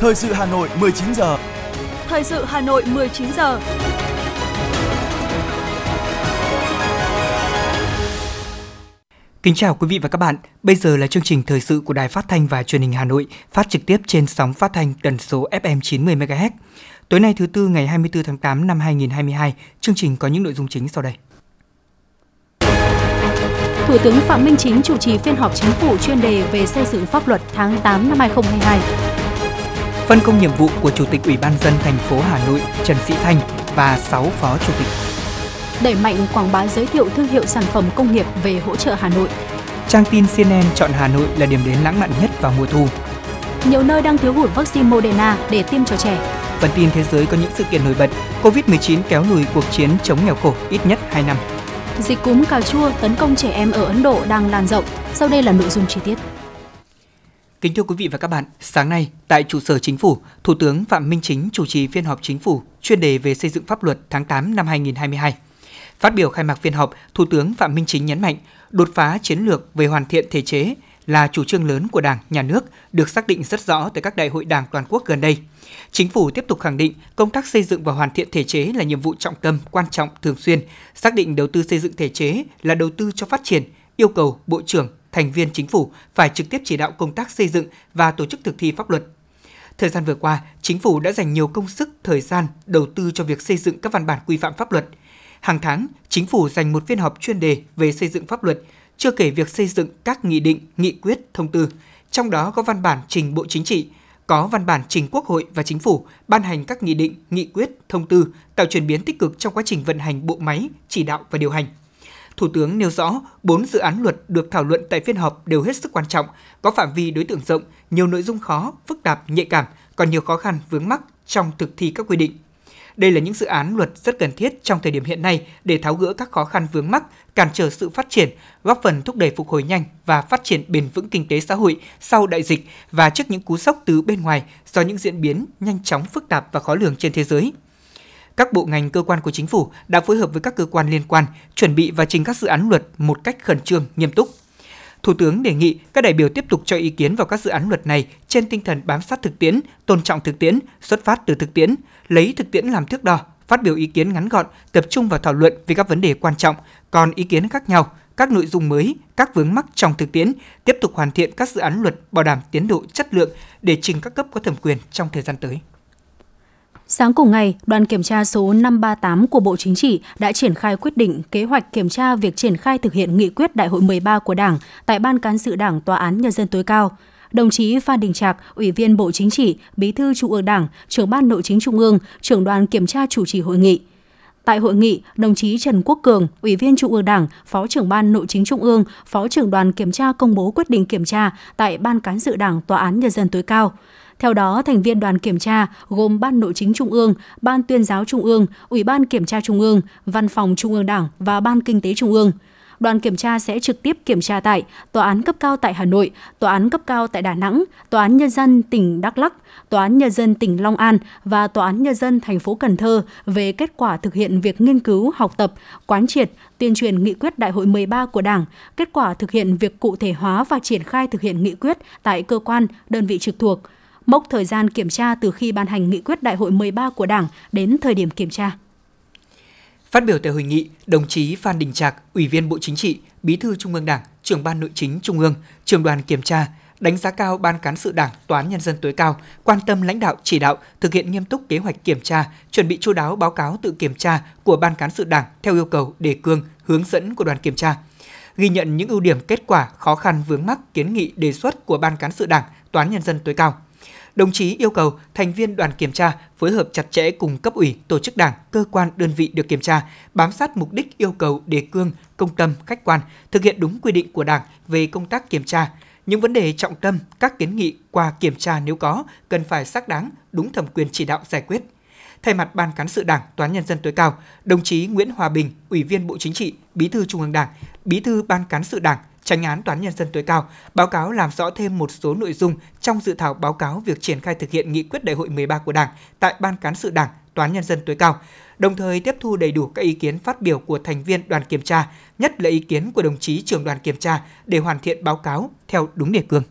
Thời sự Hà Nội 19 giờ. Thời sự Hà Nội 19 giờ. Kính chào quý vị và các bạn. Bây giờ là chương trình thời sự của Đài Phát thanh và Truyền hình Hà Nội, phát trực tiếp trên sóng phát thanh tần số FM 90 MHz. Tối nay thứ tư ngày 24 tháng 8 năm 2022, chương trình có những nội dung chính sau đây. Thủ tướng Phạm Minh Chính chủ trì phiên họp chính phủ chuyên đề về xây dựng pháp luật tháng 8 năm 2022. Phân công nhiệm vụ của Chủ tịch Ủy ban dân thành phố Hà Nội Trần Sĩ Thanh và 6 phó chủ tịch. Đẩy mạnh quảng bá giới thiệu thương hiệu sản phẩm công nghiệp về hỗ trợ Hà Nội. Trang tin CNN chọn Hà Nội là điểm đến lãng mạn nhất vào mùa thu. Nhiều nơi đang thiếu hụt vaccine Moderna để tiêm cho trẻ. Phần tin thế giới có những sự kiện nổi bật. Covid-19 kéo lùi cuộc chiến chống nghèo khổ ít nhất 2 năm. Dịch cúm cà chua tấn công trẻ em ở Ấn Độ đang lan rộng. Sau đây là nội dung chi tiết. Kính thưa quý vị và các bạn, sáng nay tại trụ sở Chính phủ, Thủ tướng Phạm Minh Chính chủ trì phiên họp Chính phủ chuyên đề về xây dựng pháp luật tháng 8 năm 2022. Phát biểu khai mạc phiên họp, Thủ tướng Phạm Minh Chính nhấn mạnh, đột phá chiến lược về hoàn thiện thể chế là chủ trương lớn của Đảng, Nhà nước, được xác định rất rõ tại các đại hội Đảng toàn quốc gần đây. Chính phủ tiếp tục khẳng định công tác xây dựng và hoàn thiện thể chế là nhiệm vụ trọng tâm, quan trọng, thường xuyên, xác định đầu tư xây dựng thể chế là đầu tư cho phát triển, yêu cầu Bộ trưởng, thành viên chính phủ phải trực tiếp chỉ đạo công tác xây dựng và tổ chức thực thi pháp luật. Thời gian vừa qua, chính phủ đã dành nhiều công sức, thời gian đầu tư cho việc xây dựng các văn bản quy phạm pháp luật. Hàng tháng, chính phủ dành một phiên họp chuyên đề về xây dựng pháp luật, chưa kể việc xây dựng các nghị định, nghị quyết, thông tư, trong đó có văn bản trình Bộ Chính trị, có văn bản trình Quốc hội và Chính phủ ban hành các nghị định, nghị quyết, thông tư, tạo chuyển biến tích cực trong quá trình vận hành bộ máy, chỉ đạo và điều hành. Thủ tướng nêu rõ, bốn dự án luật được thảo luận tại phiên họp đều hết sức quan trọng, có phạm vi đối tượng rộng, nhiều nội dung khó, phức tạp, nhạy cảm, còn nhiều khó khăn vướng mắc trong thực thi các quy định. Đây là những dự án luật rất cần thiết trong thời điểm hiện nay để tháo gỡ các khó khăn vướng mắc, cản trở sự phát triển, góp phần thúc đẩy phục hồi nhanh và phát triển bền vững kinh tế xã hội sau đại dịch và trước những cú sốc từ bên ngoài do những diễn biến nhanh chóng phức tạp và khó lường trên thế giới. Các bộ ngành cơ quan của chính phủ đã phối hợp với các cơ quan liên quan chuẩn bị và trình các dự án luật một cách khẩn trương, nghiêm túc. Thủ tướng đề nghị các đại biểu tiếp tục cho ý kiến vào các dự án luật này trên tinh thần bám sát thực tiễn, tôn trọng thực tiễn, xuất phát từ thực tiễn, lấy thực tiễn làm thước đo, phát biểu ý kiến ngắn gọn, tập trung vào thảo luận về các vấn đề quan trọng, còn ý kiến khác nhau, các nội dung mới, các vướng mắc trong thực tiễn, tiếp tục hoàn thiện các dự án luật bảo đảm tiến độ chất lượng để trình các cấp có thẩm quyền trong thời gian tới. Sáng cùng ngày, đoàn kiểm tra số 538 của Bộ Chính trị đã triển khai quyết định kế hoạch kiểm tra việc triển khai thực hiện nghị quyết Đại hội 13 của Đảng tại Ban Cán sự Đảng Tòa án Nhân dân tối cao. Đồng chí Phan Đình Trạc, Ủy viên Bộ Chính trị, Bí thư Trung ương Đảng, trưởng ban Nội chính Trung ương, trưởng đoàn kiểm tra chủ trì hội nghị. Tại hội nghị, đồng chí Trần Quốc Cường, Ủy viên Trung ương Đảng, Phó trưởng ban Nội chính Trung ương, Phó trưởng đoàn kiểm tra công bố quyết định kiểm tra tại Ban Cán sự Đảng Tòa án Nhân dân tối cao. Theo đó, thành viên đoàn kiểm tra gồm Ban Nội chính Trung ương, Ban Tuyên giáo Trung ương, Ủy ban Kiểm tra Trung ương, Văn phòng Trung ương Đảng và Ban Kinh tế Trung ương. Đoàn kiểm tra sẽ trực tiếp kiểm tra tại Tòa án cấp cao tại Hà Nội, Tòa án cấp cao tại Đà Nẵng, Tòa án Nhân dân tỉnh Đắk Lắk, Tòa án Nhân dân tỉnh Long An và Tòa án Nhân dân thành phố Cần Thơ về kết quả thực hiện việc nghiên cứu, học tập, quán triệt, tuyên truyền nghị quyết Đại hội 13 của Đảng, kết quả thực hiện việc cụ thể hóa và triển khai thực hiện nghị quyết tại cơ quan, đơn vị trực thuộc – mốc thời gian kiểm tra từ khi ban hành nghị quyết đại hội 13 của Đảng đến thời điểm kiểm tra. Phát biểu tại hội nghị, đồng chí Phan Đình Trạc, Ủy viên Bộ Chính trị, Bí thư Trung ương Đảng, trưởng ban Nội chính Trung ương, trưởng đoàn kiểm tra, đánh giá cao Ban cán sự Đảng, Tòa án Nhân dân tối cao, quan tâm lãnh đạo chỉ đạo, thực hiện nghiêm túc kế hoạch kiểm tra, chuẩn bị chu đáo báo cáo tự kiểm tra của Ban cán sự Đảng theo yêu cầu đề cương, hướng dẫn của đoàn kiểm tra. Ghi nhận những ưu điểm kết quả, khó khăn vướng mắc, kiến nghị đề xuất của Ban cán sự Đảng, Tòa án Nhân dân tối cao – Đồng chí yêu cầu thành viên đoàn kiểm tra phối hợp chặt chẽ cùng cấp ủy, tổ chức đảng, cơ quan, đơn vị được kiểm tra, bám sát mục đích yêu cầu đề cương, công tâm, khách quan, thực hiện đúng quy định của Đảng về công tác kiểm tra. Những vấn đề trọng tâm, các kiến nghị qua kiểm tra nếu có, cần phải xác đáng, đúng thẩm quyền chỉ đạo giải quyết. Thay mặt Ban cán sự Đảng, Toán nhân dân tối cao, đồng chí Nguyễn Hòa Bình, Ủy viên Bộ Chính trị, Bí thư Trung ương Đảng, Bí thư Ban cán sự Đảng, Tranh án Toán Nhân dân tối cao báo cáo làm rõ thêm một số nội dung trong dự thảo báo cáo việc triển khai thực hiện nghị quyết đại hội 13 của Đảng tại Ban Cán sự Đảng Toán Nhân dân tối cao, đồng thời tiếp thu đầy đủ các ý kiến phát biểu của thành viên đoàn kiểm tra, nhất là ý kiến của đồng chí trưởng đoàn kiểm tra để hoàn thiện báo cáo theo đúng đề cương.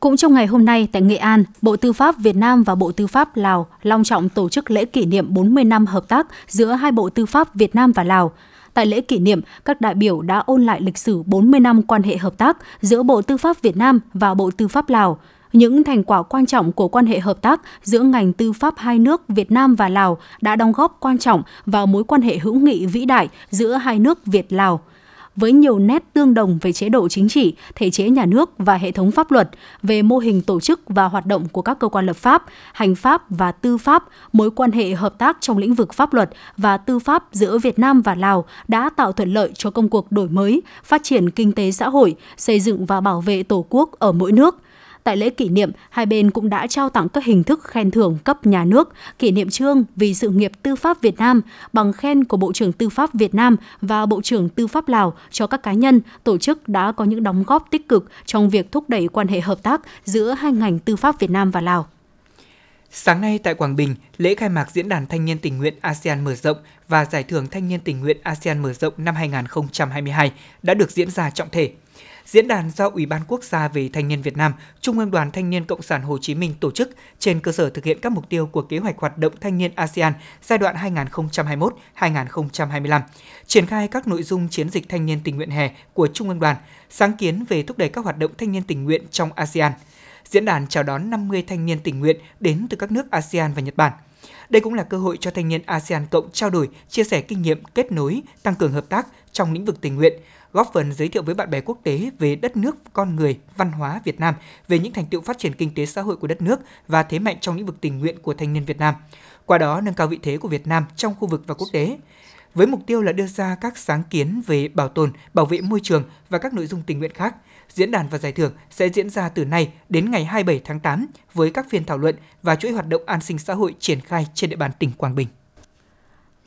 Cũng trong ngày hôm nay tại Nghệ An, Bộ Tư pháp Việt Nam và Bộ Tư pháp Lào long trọng tổ chức lễ kỷ niệm 40 năm hợp tác giữa hai Bộ Tư pháp Việt Nam và Lào. Tại lễ kỷ niệm, các đại biểu đã ôn lại lịch sử 40 năm quan hệ hợp tác giữa Bộ Tư pháp Việt Nam và Bộ Tư pháp Lào, những thành quả quan trọng của quan hệ hợp tác giữa ngành tư pháp hai nước Việt Nam và Lào đã đóng góp quan trọng vào mối quan hệ hữu nghị vĩ đại giữa hai nước Việt Lào với nhiều nét tương đồng về chế độ chính trị, thể chế nhà nước và hệ thống pháp luật, về mô hình tổ chức và hoạt động của các cơ quan lập pháp, hành pháp và tư pháp, mối quan hệ hợp tác trong lĩnh vực pháp luật và tư pháp giữa Việt Nam và Lào đã tạo thuận lợi cho công cuộc đổi mới, phát triển kinh tế xã hội, xây dựng và bảo vệ Tổ quốc ở mỗi nước, Tại lễ kỷ niệm, hai bên cũng đã trao tặng các hình thức khen thưởng cấp nhà nước, kỷ niệm trương vì sự nghiệp tư pháp Việt Nam, bằng khen của Bộ trưởng Tư pháp Việt Nam và Bộ trưởng Tư pháp Lào cho các cá nhân, tổ chức đã có những đóng góp tích cực trong việc thúc đẩy quan hệ hợp tác giữa hai ngành tư pháp Việt Nam và Lào. Sáng nay tại Quảng Bình, lễ khai mạc Diễn đàn Thanh niên tình nguyện ASEAN mở rộng và Giải thưởng Thanh niên tình nguyện ASEAN mở rộng năm 2022 đã được diễn ra trọng thể. Diễn đàn do Ủy ban Quốc gia về Thanh niên Việt Nam, Trung ương Đoàn Thanh niên Cộng sản Hồ Chí Minh tổ chức trên cơ sở thực hiện các mục tiêu của kế hoạch hoạt động thanh niên ASEAN giai đoạn 2021-2025, triển khai các nội dung chiến dịch thanh niên tình nguyện hè của Trung ương Đoàn, sáng kiến về thúc đẩy các hoạt động thanh niên tình nguyện trong ASEAN. Diễn đàn chào đón 50 thanh niên tình nguyện đến từ các nước ASEAN và Nhật Bản. Đây cũng là cơ hội cho thanh niên ASEAN Cộng trao đổi, chia sẻ kinh nghiệm, kết nối, tăng cường hợp tác trong lĩnh vực tình nguyện, góp phần giới thiệu với bạn bè quốc tế về đất nước, con người, văn hóa Việt Nam, về những thành tựu phát triển kinh tế xã hội của đất nước và thế mạnh trong lĩnh vực tình nguyện của thanh niên Việt Nam. Qua đó nâng cao vị thế của Việt Nam trong khu vực và quốc tế. Với mục tiêu là đưa ra các sáng kiến về bảo tồn, bảo vệ môi trường và các nội dung tình nguyện khác, diễn đàn và giải thưởng sẽ diễn ra từ nay đến ngày 27 tháng 8 với các phiên thảo luận và chuỗi hoạt động an sinh xã hội triển khai trên địa bàn tỉnh Quảng Bình.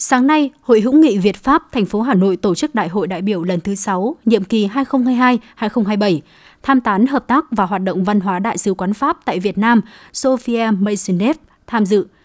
Sáng nay, Hội hữu nghị Việt Pháp thành phố Hà Nội tổ chức Đại hội đại biểu lần thứ 6, nhiệm kỳ 2022-2027, tham tán hợp tác và hoạt động văn hóa Đại sứ quán Pháp tại Việt Nam Sophia Maisonet tham dự –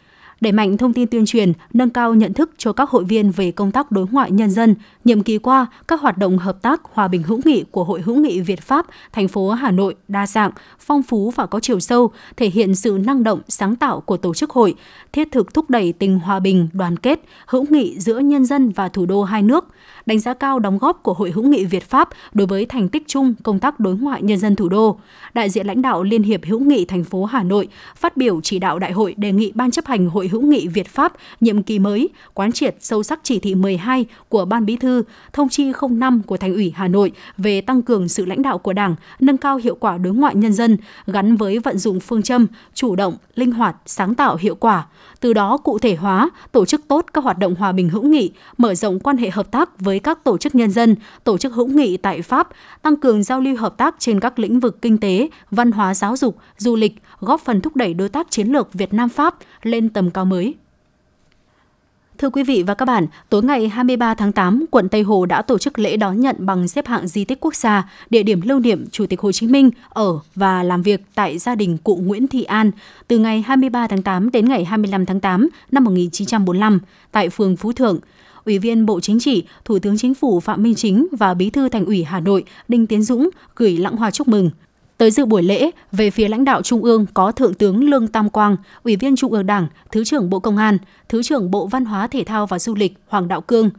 đẩy mạnh thông tin tuyên truyền, nâng cao nhận thức cho các hội viên về công tác đối ngoại nhân dân. Nhiệm kỳ qua, các hoạt động hợp tác hòa bình hữu nghị của Hội hữu nghị Việt Pháp thành phố Hà Nội đa dạng, phong phú và có chiều sâu, thể hiện sự năng động, sáng tạo của tổ chức hội, thiết thực thúc đẩy tình hòa bình, đoàn kết, hữu nghị giữa nhân dân và thủ đô hai nước, đánh giá cao đóng góp của Hội hữu nghị Việt Pháp đối với thành tích chung công tác đối ngoại nhân dân thủ đô. Đại diện lãnh đạo Liên hiệp hữu nghị thành phố Hà Nội phát biểu chỉ đạo đại hội đề nghị Ban chấp hành Hội hữu nghị Việt Pháp nhiệm kỳ mới quán triệt sâu sắc chỉ thị 12 của Ban Bí thư, thông chi 05 của Thành ủy Hà Nội về tăng cường sự lãnh đạo của Đảng, nâng cao hiệu quả đối ngoại nhân dân gắn với vận dụng phương châm chủ động, linh hoạt, sáng tạo hiệu quả, từ đó cụ thể hóa, tổ chức tốt các hoạt động hòa bình hữu nghị, mở rộng quan hệ hợp tác với các tổ chức nhân dân, tổ chức hữu nghị tại Pháp, tăng cường giao lưu hợp tác trên các lĩnh vực kinh tế, văn hóa giáo dục, du lịch, góp phần thúc đẩy đối tác chiến lược Việt Nam Pháp lên tầm cao mới. Thưa quý vị và các bạn, tối ngày 23 tháng 8, quận Tây Hồ đã tổ chức lễ đón nhận bằng xếp hạng di tích quốc gia, địa điểm lưu niệm Chủ tịch Hồ Chí Minh ở và làm việc tại gia đình cụ Nguyễn Thị An từ ngày 23 tháng 8 đến ngày 25 tháng 8 năm 1945 tại phường Phú Thượng. Ủy viên Bộ Chính trị, Thủ tướng Chính phủ Phạm Minh Chính và Bí thư Thành ủy Hà Nội Đinh Tiến Dũng gửi lãng hoa chúc mừng – Tới dự buổi lễ, về phía lãnh đạo Trung ương có Thượng tướng Lương Tam Quang, Ủy viên Trung ương Đảng, Thứ trưởng Bộ Công an, Thứ trưởng Bộ Văn hóa Thể thao và Du lịch Hoàng Đạo Cương.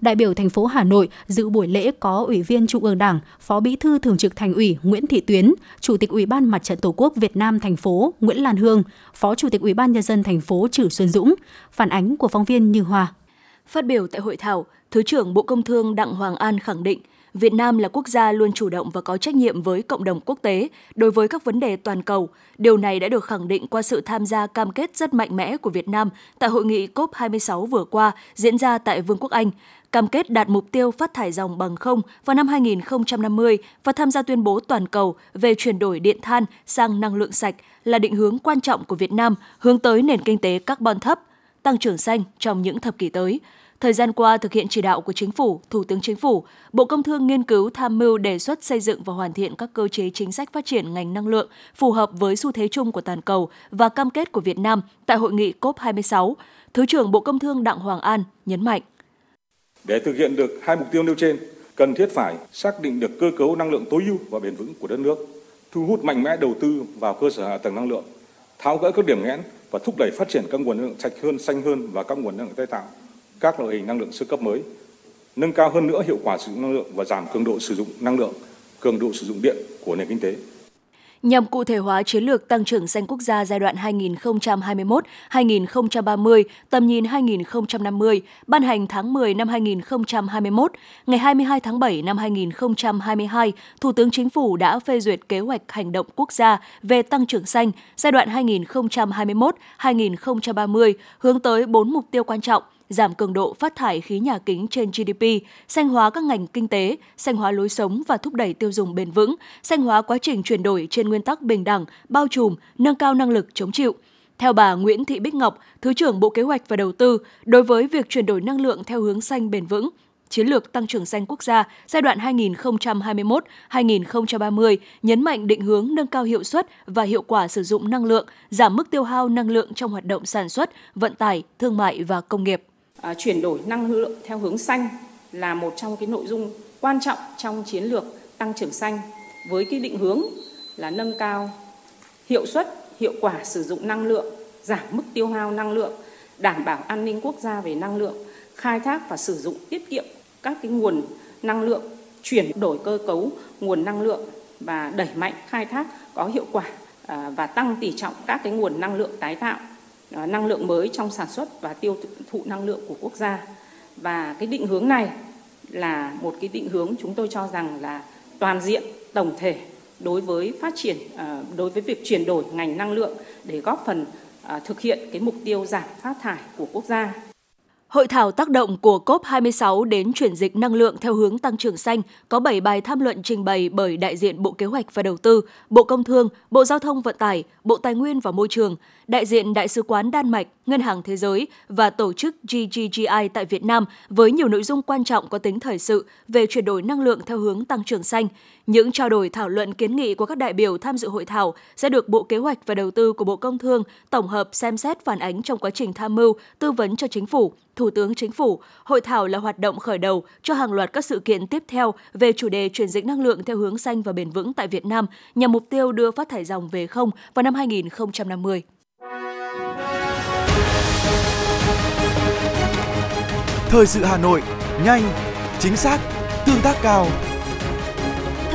Đại biểu thành phố Hà Nội dự buổi lễ có Ủy viên Trung ương Đảng, Phó Bí thư Thường trực Thành ủy Nguyễn Thị Tuyến, Chủ tịch Ủy ban Mặt trận Tổ quốc Việt Nam thành phố Nguyễn Lan Hương, Phó Chủ tịch Ủy ban nhân dân thành phố Trử Xuân Dũng. Phản ánh của phóng viên Như hòa Phát biểu tại hội thảo, Thứ trưởng Bộ Công Thương Đặng Hoàng An khẳng định – Việt Nam là quốc gia luôn chủ động và có trách nhiệm với cộng đồng quốc tế đối với các vấn đề toàn cầu. Điều này đã được khẳng định qua sự tham gia cam kết rất mạnh mẽ của Việt Nam tại hội nghị COP26 vừa qua diễn ra tại Vương quốc Anh, cam kết đạt mục tiêu phát thải dòng bằng không vào năm 2050 và tham gia tuyên bố toàn cầu về chuyển đổi điện than sang năng lượng sạch là định hướng quan trọng của Việt Nam hướng tới nền kinh tế carbon thấp, tăng trưởng xanh trong những thập kỷ tới. Thời gian qua, thực hiện chỉ đạo của Chính phủ, Thủ tướng Chính phủ, Bộ Công Thương nghiên cứu tham mưu đề xuất xây dựng và hoàn thiện các cơ chế chính sách phát triển ngành năng lượng phù hợp với xu thế chung của toàn cầu và cam kết của Việt Nam tại hội nghị COP26, Thứ trưởng Bộ Công Thương Đặng Hoàng An nhấn mạnh. Để thực hiện được hai mục tiêu nêu trên, cần thiết phải xác định được cơ cấu năng lượng tối ưu và bền vững của đất nước, thu hút mạnh mẽ đầu tư vào cơ sở hạ tầng năng lượng, tháo gỡ các điểm nghẽn và thúc đẩy phát triển các nguồn năng lượng sạch hơn, xanh hơn và các nguồn năng lượng tái tạo, các loại hình năng lượng sơ cấp mới, nâng cao hơn nữa hiệu quả sử dụng năng lượng và giảm cường độ sử dụng năng lượng, cường độ sử dụng điện của nền kinh tế. Nhằm cụ thể hóa chiến lược tăng trưởng xanh quốc gia giai đoạn 2021-2030, tầm nhìn 2050, ban hành tháng 10 năm 2021, ngày 22 tháng 7 năm 2022, Thủ tướng Chính phủ đã phê duyệt kế hoạch hành động quốc gia về tăng trưởng xanh giai đoạn 2021-2030, hướng tới 4 mục tiêu quan trọng – giảm cường độ phát thải khí nhà kính trên GDP, xanh hóa các ngành kinh tế, xanh hóa lối sống và thúc đẩy tiêu dùng bền vững, xanh hóa quá trình chuyển đổi trên nguyên tắc bình đẳng, bao trùm, nâng cao năng lực chống chịu. Theo bà Nguyễn Thị Bích Ngọc, Thứ trưởng Bộ Kế hoạch và Đầu tư, đối với việc chuyển đổi năng lượng theo hướng xanh bền vững, Chiến lược Tăng trưởng xanh quốc gia giai đoạn 2021-2030 nhấn mạnh định hướng nâng cao hiệu suất và hiệu quả sử dụng năng lượng, giảm mức tiêu hao năng lượng trong hoạt động sản xuất, vận tải, thương mại và công nghiệp. À, chuyển đổi năng lượng theo hướng xanh là một trong cái nội dung quan trọng trong chiến lược tăng trưởng xanh với cái định hướng là nâng cao hiệu suất, hiệu quả sử dụng năng lượng, giảm mức tiêu hao năng lượng, đảm bảo an ninh quốc gia về năng lượng, khai thác và sử dụng tiết kiệm các cái nguồn năng lượng, chuyển đổi cơ cấu nguồn năng lượng và đẩy mạnh khai thác có hiệu quả à, và tăng tỷ trọng các cái nguồn năng lượng tái tạo năng lượng mới trong sản xuất và tiêu thụ năng lượng của quốc gia. Và cái định hướng này là một cái định hướng chúng tôi cho rằng là toàn diện, tổng thể đối với phát triển ờ, đối với việc chuyển đổi ngành năng lượng để góp phần ờ, thực hiện cái mục tiêu giảm phát thải của quốc gia. Hội thảo tác động của COP26 đến chuyển dịch năng lượng theo hướng tăng trưởng xanh có 7 bài tham luận trình bày bởi đại diện Bộ Kế hoạch và Đầu tư, Bộ Công Thương, Bộ Giao thông Vận tải, Bộ Tài nguyên và Môi trường, đại diện Đại sứ quán Đan Mạch, Ngân hàng Thế giới và tổ chức GGGI tại Việt Nam với nhiều nội dung quan trọng có tính thời sự về chuyển đổi năng lượng theo hướng tăng trưởng xanh. Những trao đổi thảo luận kiến nghị của các đại biểu tham dự hội thảo sẽ được Bộ Kế hoạch và Đầu tư của Bộ Công Thương tổng hợp xem xét phản ánh trong quá trình tham mưu, tư vấn cho chính phủ, Thủ tướng Chính phủ. Hội thảo là hoạt động khởi đầu cho hàng loạt các sự kiện tiếp theo về chủ đề chuyển dịch năng lượng theo hướng xanh và bền vững tại Việt Nam nhằm mục tiêu đưa phát thải dòng về không vào năm 2050. Thời sự Hà Nội, nhanh, chính xác, tương tác cao.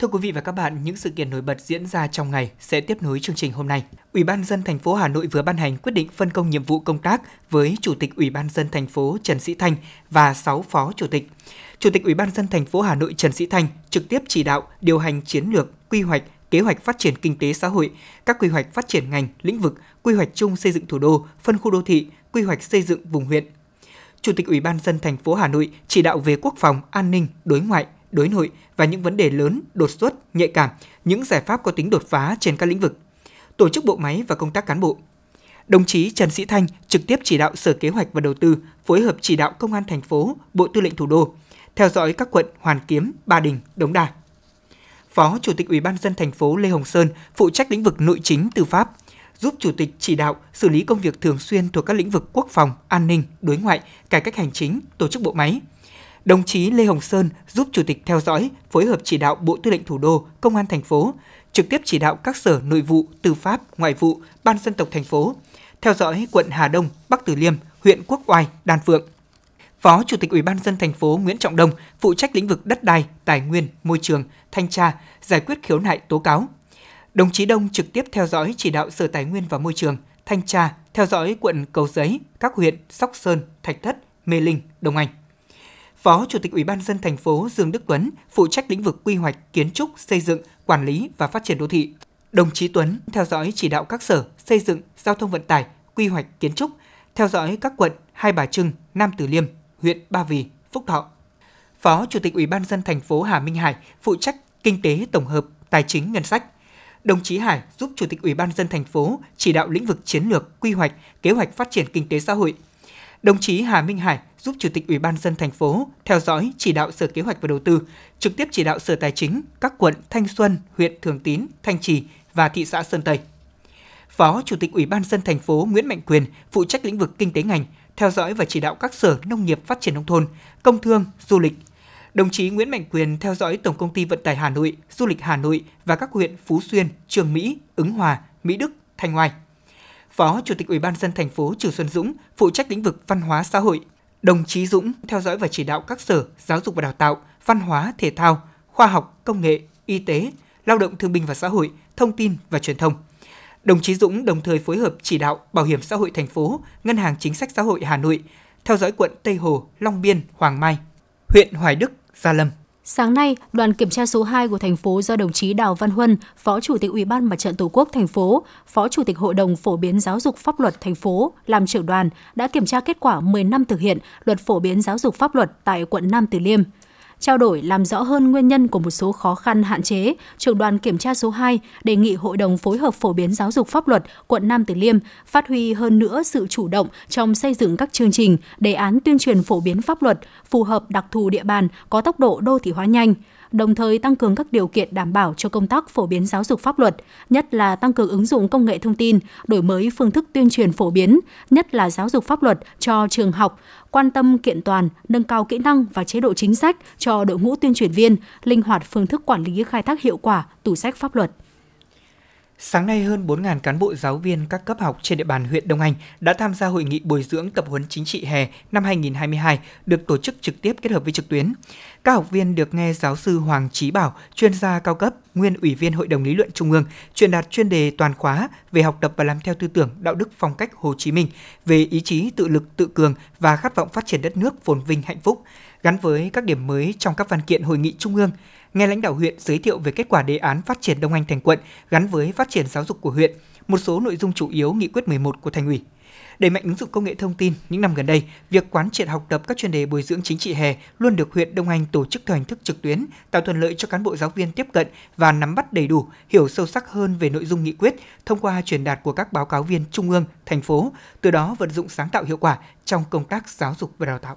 Thưa quý vị và các bạn, những sự kiện nổi bật diễn ra trong ngày sẽ tiếp nối chương trình hôm nay. Ủy ban dân thành phố Hà Nội vừa ban hành quyết định phân công nhiệm vụ công tác với Chủ tịch Ủy ban dân thành phố Trần Sĩ Thanh và 6 phó chủ tịch. Chủ tịch Ủy ban dân thành phố Hà Nội Trần Sĩ Thanh trực tiếp chỉ đạo điều hành chiến lược, quy hoạch, kế hoạch phát triển kinh tế xã hội, các quy hoạch phát triển ngành, lĩnh vực, quy hoạch chung xây dựng thủ đô, phân khu đô thị, quy hoạch xây dựng vùng huyện. Chủ tịch Ủy ban dân thành phố Hà Nội chỉ đạo về quốc phòng, an ninh, đối ngoại, đối nội và những vấn đề lớn, đột xuất, nhạy cảm, những giải pháp có tính đột phá trên các lĩnh vực. Tổ chức bộ máy và công tác cán bộ. Đồng chí Trần Sĩ Thanh trực tiếp chỉ đạo Sở Kế hoạch và Đầu tư phối hợp chỉ đạo Công an thành phố, Bộ Tư lệnh Thủ đô theo dõi các quận Hoàn Kiếm, Ba Đình, Đống Đa. Phó Chủ tịch Ủy ban dân thành phố Lê Hồng Sơn phụ trách lĩnh vực nội chính tư pháp, giúp Chủ tịch chỉ đạo xử lý công việc thường xuyên thuộc các lĩnh vực quốc phòng, an ninh, đối ngoại, cải cách hành chính, tổ chức bộ máy – Đồng chí Lê Hồng Sơn giúp Chủ tịch theo dõi, phối hợp chỉ đạo Bộ Tư lệnh Thủ đô, Công an thành phố, trực tiếp chỉ đạo các sở nội vụ, tư pháp, ngoại vụ, ban dân tộc thành phố, theo dõi quận Hà Đông, Bắc Từ Liêm, huyện Quốc Oai, Đan Phượng. Phó Chủ tịch Ủy ban dân thành phố Nguyễn Trọng Đông phụ trách lĩnh vực đất đai, tài nguyên, môi trường, thanh tra, giải quyết khiếu nại tố cáo. Đồng chí Đông trực tiếp theo dõi chỉ đạo Sở Tài nguyên và Môi trường, thanh tra, theo dõi quận Cầu Giấy, các huyện Sóc Sơn, Thạch Thất, Mê Linh, Đông Anh. Phó Chủ tịch Ủy ban dân thành phố Dương Đức Tuấn phụ trách lĩnh vực quy hoạch, kiến trúc, xây dựng, quản lý và phát triển đô thị. Đồng chí Tuấn theo dõi chỉ đạo các sở xây dựng, giao thông vận tải, quy hoạch kiến trúc, theo dõi các quận Hai Bà Trưng, Nam Từ Liêm, huyện Ba Vì, Phúc Thọ. Phó Chủ tịch Ủy ban dân thành phố Hà Minh Hải phụ trách kinh tế tổng hợp, tài chính ngân sách. Đồng chí Hải giúp Chủ tịch Ủy ban dân thành phố chỉ đạo lĩnh vực chiến lược, quy hoạch, kế hoạch phát triển kinh tế xã hội. Đồng chí Hà Minh Hải giúp Chủ tịch Ủy ban dân thành phố theo dõi chỉ đạo Sở Kế hoạch và Đầu tư, trực tiếp chỉ đạo Sở Tài chính, các quận Thanh Xuân, huyện Thường Tín, Thanh Trì và thị xã Sơn Tây. Phó Chủ tịch Ủy ban dân thành phố Nguyễn Mạnh Quyền phụ trách lĩnh vực kinh tế ngành, theo dõi và chỉ đạo các sở nông nghiệp phát triển nông thôn, công thương, du lịch. Đồng chí Nguyễn Mạnh Quyền theo dõi Tổng công ty Vận tải Hà Nội, Du lịch Hà Nội và các huyện Phú Xuyên, Trường Mỹ, Ứng Hòa, Mỹ Đức, Thanh Oai. Phó Chủ tịch Ủy ban dân thành phố Trừ Xuân Dũng phụ trách lĩnh vực văn hóa xã hội. Đồng chí Dũng theo dõi và chỉ đạo các sở giáo dục và đào tạo, văn hóa, thể thao, khoa học, công nghệ, y tế, lao động thương binh và xã hội, thông tin và truyền thông. Đồng chí Dũng đồng thời phối hợp chỉ đạo Bảo hiểm xã hội thành phố, Ngân hàng Chính sách Xã hội Hà Nội, theo dõi quận Tây Hồ, Long Biên, Hoàng Mai, huyện Hoài Đức, Gia Lâm. Sáng nay, đoàn kiểm tra số 2 của thành phố do đồng chí Đào Văn Huân, Phó Chủ tịch Ủy ban Mặt trận Tổ quốc thành phố, Phó Chủ tịch Hội đồng phổ biến giáo dục pháp luật thành phố làm trưởng đoàn đã kiểm tra kết quả 10 năm thực hiện luật phổ biến giáo dục pháp luật tại quận Nam Từ Liêm trao đổi làm rõ hơn nguyên nhân của một số khó khăn hạn chế, trưởng đoàn kiểm tra số 2 đề nghị Hội đồng phối hợp phổ biến giáo dục pháp luật quận Nam Từ Liêm phát huy hơn nữa sự chủ động trong xây dựng các chương trình, đề án tuyên truyền phổ biến pháp luật phù hợp đặc thù địa bàn có tốc độ đô thị hóa nhanh, đồng thời tăng cường các điều kiện đảm bảo cho công tác phổ biến giáo dục pháp luật, nhất là tăng cường ứng dụng công nghệ thông tin, đổi mới phương thức tuyên truyền phổ biến, nhất là giáo dục pháp luật cho trường học, quan tâm kiện toàn, nâng cao kỹ năng và chế độ chính sách cho đội ngũ tuyên truyền viên, linh hoạt phương thức quản lý khai thác hiệu quả tủ sách pháp luật. Sáng nay, hơn 4.000 cán bộ giáo viên các cấp học trên địa bàn huyện Đông Anh đã tham gia hội nghị bồi dưỡng tập huấn chính trị hè năm 2022 được tổ chức trực tiếp kết hợp với trực tuyến. Các học viên được nghe giáo sư Hoàng Trí Bảo, chuyên gia cao cấp, nguyên ủy viên Hội đồng lý luận Trung ương, truyền đạt chuyên đề toàn khóa về học tập và làm theo tư tưởng, đạo đức phong cách Hồ Chí Minh, về ý chí tự lực tự cường và khát vọng phát triển đất nước phồn vinh hạnh phúc, gắn với các điểm mới trong các văn kiện hội nghị Trung ương, nghe lãnh đạo huyện giới thiệu về kết quả đề án phát triển Đông Anh thành quận gắn với phát triển giáo dục của huyện, một số nội dung chủ yếu nghị quyết 11 của thành ủy. Đẩy mạnh ứng dụng công nghệ thông tin, những năm gần đây, việc quán triệt học tập các chuyên đề bồi dưỡng chính trị hè luôn được huyện Đông Anh tổ chức theo hình thức trực tuyến, tạo thuận lợi cho cán bộ giáo viên tiếp cận và nắm bắt đầy đủ, hiểu sâu sắc hơn về nội dung nghị quyết thông qua truyền đạt của các báo cáo viên trung ương, thành phố, từ đó vận dụng sáng tạo hiệu quả trong công tác giáo dục và đào tạo.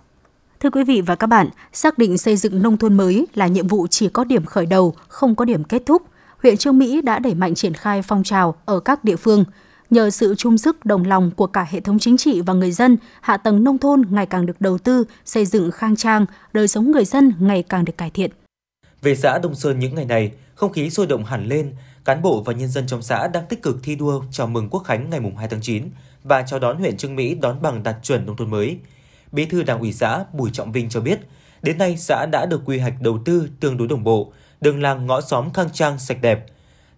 Thưa quý vị và các bạn, xác định xây dựng nông thôn mới là nhiệm vụ chỉ có điểm khởi đầu, không có điểm kết thúc. Huyện Trương Mỹ đã đẩy mạnh triển khai phong trào ở các địa phương. Nhờ sự chung sức đồng lòng của cả hệ thống chính trị và người dân, hạ tầng nông thôn ngày càng được đầu tư, xây dựng khang trang, đời sống người dân ngày càng được cải thiện. Về xã Đông Sơn những ngày này, không khí sôi động hẳn lên, cán bộ và nhân dân trong xã đang tích cực thi đua chào mừng Quốc khánh ngày 2 tháng 9 và chào đón huyện Trương Mỹ đón bằng đạt chuẩn nông thôn mới. Bí thư Đảng ủy xã Bùi Trọng Vinh cho biết, đến nay xã đã được quy hoạch đầu tư tương đối đồng bộ, đường làng ngõ xóm khang trang sạch đẹp.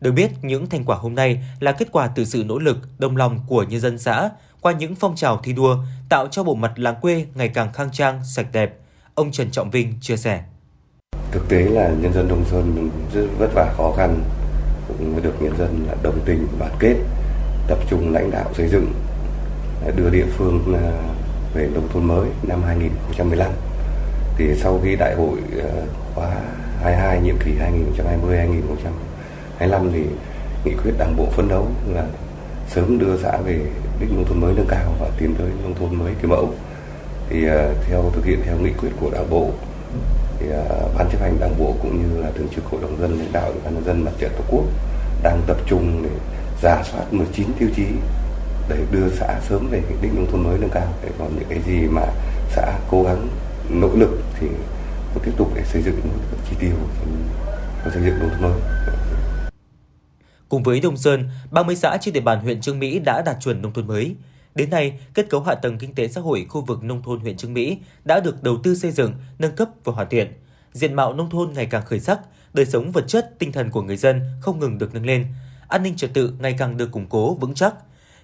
Được biết, những thành quả hôm nay là kết quả từ sự nỗ lực, đồng lòng của nhân dân xã qua những phong trào thi đua, tạo cho bộ mặt làng quê ngày càng khang trang, sạch đẹp. Ông Trần Trọng Vinh chia sẻ. Thực tế là nhân dân Đông Sơn rất vất vả khó khăn, cũng được nhân dân là đồng tình, đoàn kết, tập trung lãnh đạo xây dựng, đưa địa phương à, về nông thôn mới năm 2015 thì sau khi đại hội à, khóa 22 nhiệm kỳ 25 thì nghị quyết đảng bộ phấn đấu là sớm đưa xã về đích nông thôn mới nâng cao và tiến tới nông thôn mới kiểu mẫu. Thì ờ, theo, thực hiện theo nghị quyết của đảng bộ, thì ờ, ban chấp hành đảng bộ cũng như là thường trực hội đồng dân, lãnh đạo ủy ban nhân dân mặt trận tổ quốc đang tập trung để giả soát 19 tiêu chí để đưa xã sớm về cái đích nông thôn mới nâng cao. Để còn những cái gì mà xã cố gắng nỗ lực thì tiếp tục để xây dựng các chi tiêu xây dựng nông thôn mới. Cùng với Đông Sơn, 30 xã trên địa bàn huyện Trương Mỹ đã đạt chuẩn nông thôn mới. Đến nay, kết cấu hạ tầng kinh tế xã hội khu vực nông thôn huyện Trương Mỹ đã được đầu tư xây dựng, nâng cấp và hoàn thiện. Diện mạo nông thôn ngày càng khởi sắc, đời sống vật chất, tinh thần của người dân không ngừng được nâng lên. An ninh trật tự ngày càng được củng cố vững chắc.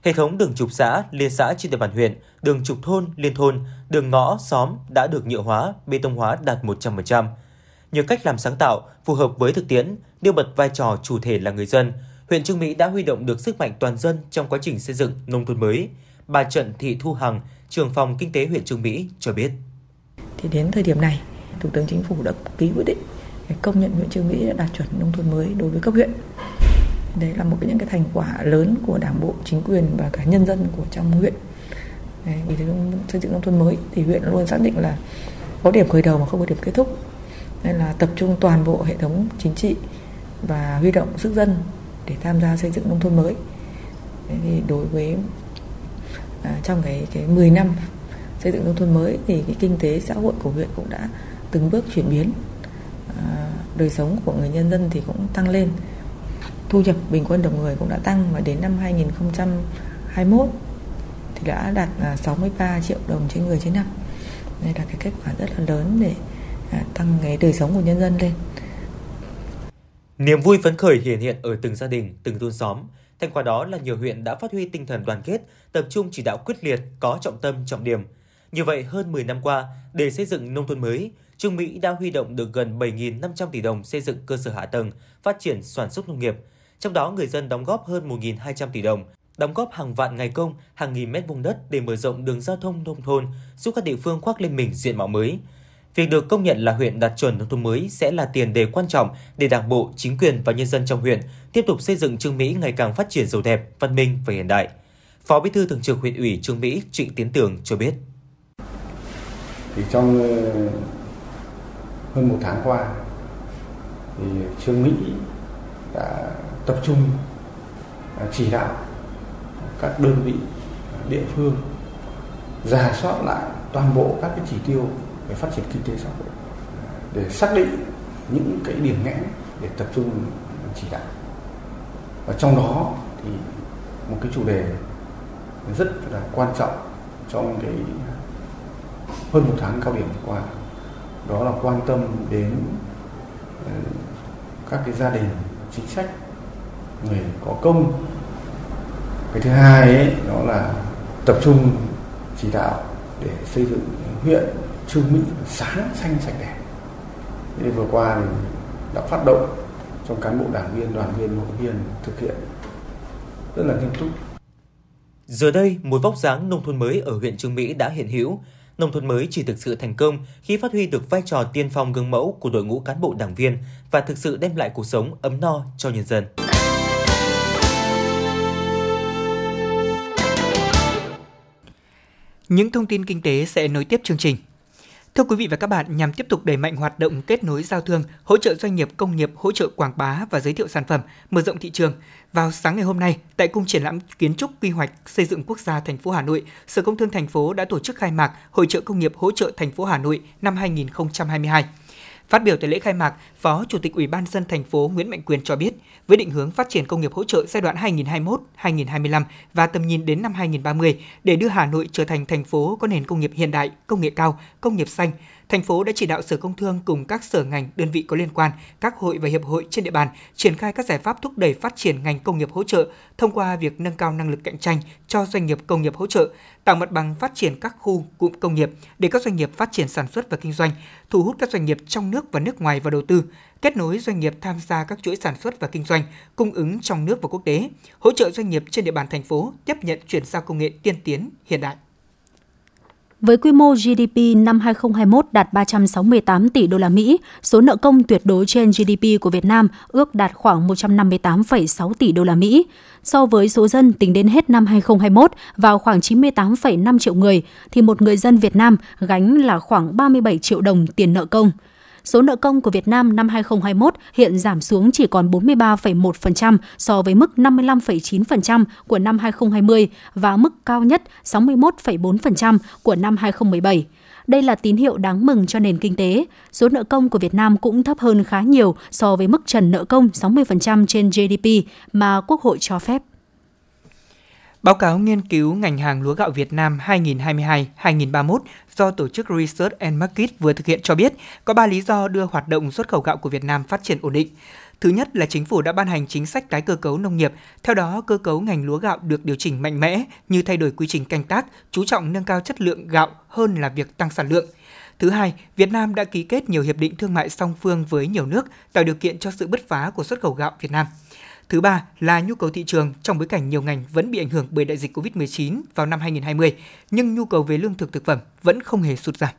Hệ thống đường trục xã, liên xã trên địa bàn huyện, đường trục thôn, liên thôn, đường ngõ, xóm đã được nhựa hóa, bê tông hóa đạt 100%. Nhờ cách làm sáng tạo, phù hợp với thực tiễn, nêu bật vai trò chủ thể là người dân, huyện Trương Mỹ đã huy động được sức mạnh toàn dân trong quá trình xây dựng nông thôn mới. Bà Trận Thị Thu Hằng, trưởng phòng kinh tế huyện Trương Mỹ cho biết. Thì đến thời điểm này, Thủ tướng Chính phủ đã ký quyết định công nhận huyện Trương Mỹ đã đạt chuẩn nông thôn mới đối với cấp huyện đấy là một cái những cái thành quả lớn của đảng bộ chính quyền và cả nhân dân của trong huyện vì xây dựng nông thôn mới thì huyện luôn xác định là có điểm khởi đầu mà không có điểm kết thúc nên là tập trung toàn bộ hệ thống chính trị và huy động sức dân để tham gia xây dựng nông thôn mới. Thì đối với à, trong cái cái 10 năm xây dựng nông thôn mới thì cái kinh tế xã hội của huyện cũng đã từng bước chuyển biến. À, đời sống của người nhân dân thì cũng tăng lên. Thu nhập bình quân đầu người cũng đã tăng và đến năm 2021 thì đã đạt à, 63 triệu đồng trên người trên năm. Đây là cái kết quả rất là lớn để à, tăng cái đời sống của nhân dân lên. Niềm vui phấn khởi hiện hiện ở từng gia đình, từng thôn xóm. Thành quả đó là nhiều huyện đã phát huy tinh thần đoàn kết, tập trung chỉ đạo quyết liệt, có trọng tâm, trọng điểm. Như vậy, hơn 10 năm qua, để xây dựng nông thôn mới, Trương Mỹ đã huy động được gần 7.500 tỷ đồng xây dựng cơ sở hạ tầng, phát triển sản xuất nông nghiệp. Trong đó, người dân đóng góp hơn 1.200 tỷ đồng, đóng góp hàng vạn ngày công, hàng nghìn mét vuông đất để mở rộng đường giao thông nông thôn, giúp các địa phương khoác lên mình diện mạo mới. Việc được công nhận là huyện đạt chuẩn nông thôn mới sẽ là tiền đề quan trọng để Đảng bộ, chính quyền và nhân dân trong huyện tiếp tục xây dựng Trương Mỹ ngày càng phát triển giàu đẹp, văn minh và hiện đại. Phó Bí thư Thường trực huyện ủy Trương Mỹ Trịnh Tiến Tường cho biết. Thì trong ờ, hơn một tháng qua, thì Trương Mỹ đã tập trung à, chỉ đạo các đơn vị à, địa phương giả soát lại toàn bộ các cái chỉ tiêu về phát triển kinh tế xã hội để xác định những cái điểm nghẽn để tập trung chỉ đạo. Và trong đó thì một cái chủ đề rất là quan trọng trong cái hơn một tháng cao điểm vừa qua đó là quan tâm đến ờ, các cái gia đình chính sách người có công. Cái thứ hai ấy, đó là tập trung chỉ đạo để xây dựng huyện Trương Mỹ sáng xanh sạch đẹp. Thế vừa qua thì đã phát động trong cán bộ đảng viên, đoàn viên, hội viên thực hiện rất là nghiêm túc. Giờ đây, một vóc dáng nông thôn mới ở huyện Trương Mỹ đã hiện hữu. Nông thôn mới chỉ thực sự thành công khi phát huy được vai trò tiên phong gương mẫu của đội ngũ cán bộ đảng viên và thực sự đem lại cuộc sống ấm no cho nhân dân. Những thông tin kinh tế sẽ nối tiếp chương trình. Thưa quý vị và các bạn, nhằm tiếp tục đẩy mạnh hoạt động kết nối giao thương, hỗ trợ doanh nghiệp công nghiệp, hỗ trợ quảng bá và giới thiệu sản phẩm, mở rộng thị trường, vào sáng ngày hôm nay, tại cung triển lãm kiến trúc quy hoạch xây dựng quốc gia thành phố Hà Nội, Sở Công Thương thành phố đã tổ chức khai mạc Hội trợ công nghiệp hỗ trợ thành phố Hà Nội năm 2022. Phát biểu tại lễ khai mạc, Phó Chủ tịch Ủy ban dân thành phố Nguyễn Mạnh Quyền cho biết, với định hướng phát triển công nghiệp hỗ trợ giai đoạn 2021-2025 và tầm nhìn đến năm 2030 để đưa Hà Nội trở thành thành phố có nền công nghiệp hiện đại, công nghệ cao, công nghiệp xanh, thành phố đã chỉ đạo Sở Công Thương cùng các sở ngành, đơn vị có liên quan, các hội và hiệp hội trên địa bàn triển khai các giải pháp thúc đẩy phát triển ngành công nghiệp hỗ trợ thông qua việc nâng cao năng lực cạnh tranh cho doanh nghiệp công nghiệp hỗ trợ, tạo mặt bằng phát triển các khu cụm công nghiệp để các doanh nghiệp phát triển sản xuất và kinh doanh, thu hút các doanh nghiệp trong nước và nước ngoài vào đầu tư, kết nối doanh nghiệp tham gia các chuỗi sản xuất và kinh doanh, cung ứng trong nước và quốc tế, hỗ trợ doanh nghiệp trên địa bàn thành phố tiếp nhận chuyển giao công nghệ tiên tiến hiện đại. Với quy mô GDP năm 2021 đạt 368 tỷ đô la Mỹ, số nợ công tuyệt đối trên GDP của Việt Nam ước đạt khoảng 158,6 tỷ đô la Mỹ. So với số dân tính đến hết năm 2021 vào khoảng 98,5 triệu người thì một người dân Việt Nam gánh là khoảng 37 triệu đồng tiền nợ công số nợ công của Việt Nam năm 2021 hiện giảm xuống chỉ còn 43,1% so với mức 55,9% của năm 2020 và mức cao nhất 61,4% của năm 2017. Đây là tín hiệu đáng mừng cho nền kinh tế. Số nợ công của Việt Nam cũng thấp hơn khá nhiều so với mức trần nợ công 60% trên GDP mà Quốc hội cho phép. Báo cáo nghiên cứu ngành hàng lúa gạo Việt Nam 2022-2031 do tổ chức Research and Market vừa thực hiện cho biết có 3 lý do đưa hoạt động xuất khẩu gạo của Việt Nam phát triển ổn định. Thứ nhất là chính phủ đã ban hành chính sách tái cơ cấu nông nghiệp, theo đó cơ cấu ngành lúa gạo được điều chỉnh mạnh mẽ như thay đổi quy trình canh tác, chú trọng nâng cao chất lượng gạo hơn là việc tăng sản lượng. Thứ hai, Việt Nam đã ký kết nhiều hiệp định thương mại song phương với nhiều nước, tạo điều kiện cho sự bứt phá của xuất khẩu gạo Việt Nam. Thứ ba là nhu cầu thị trường trong bối cảnh nhiều ngành vẫn bị ảnh hưởng bởi đại dịch COVID-19 vào năm 2020, nhưng nhu cầu về lương thực thực phẩm vẫn không hề sụt giảm.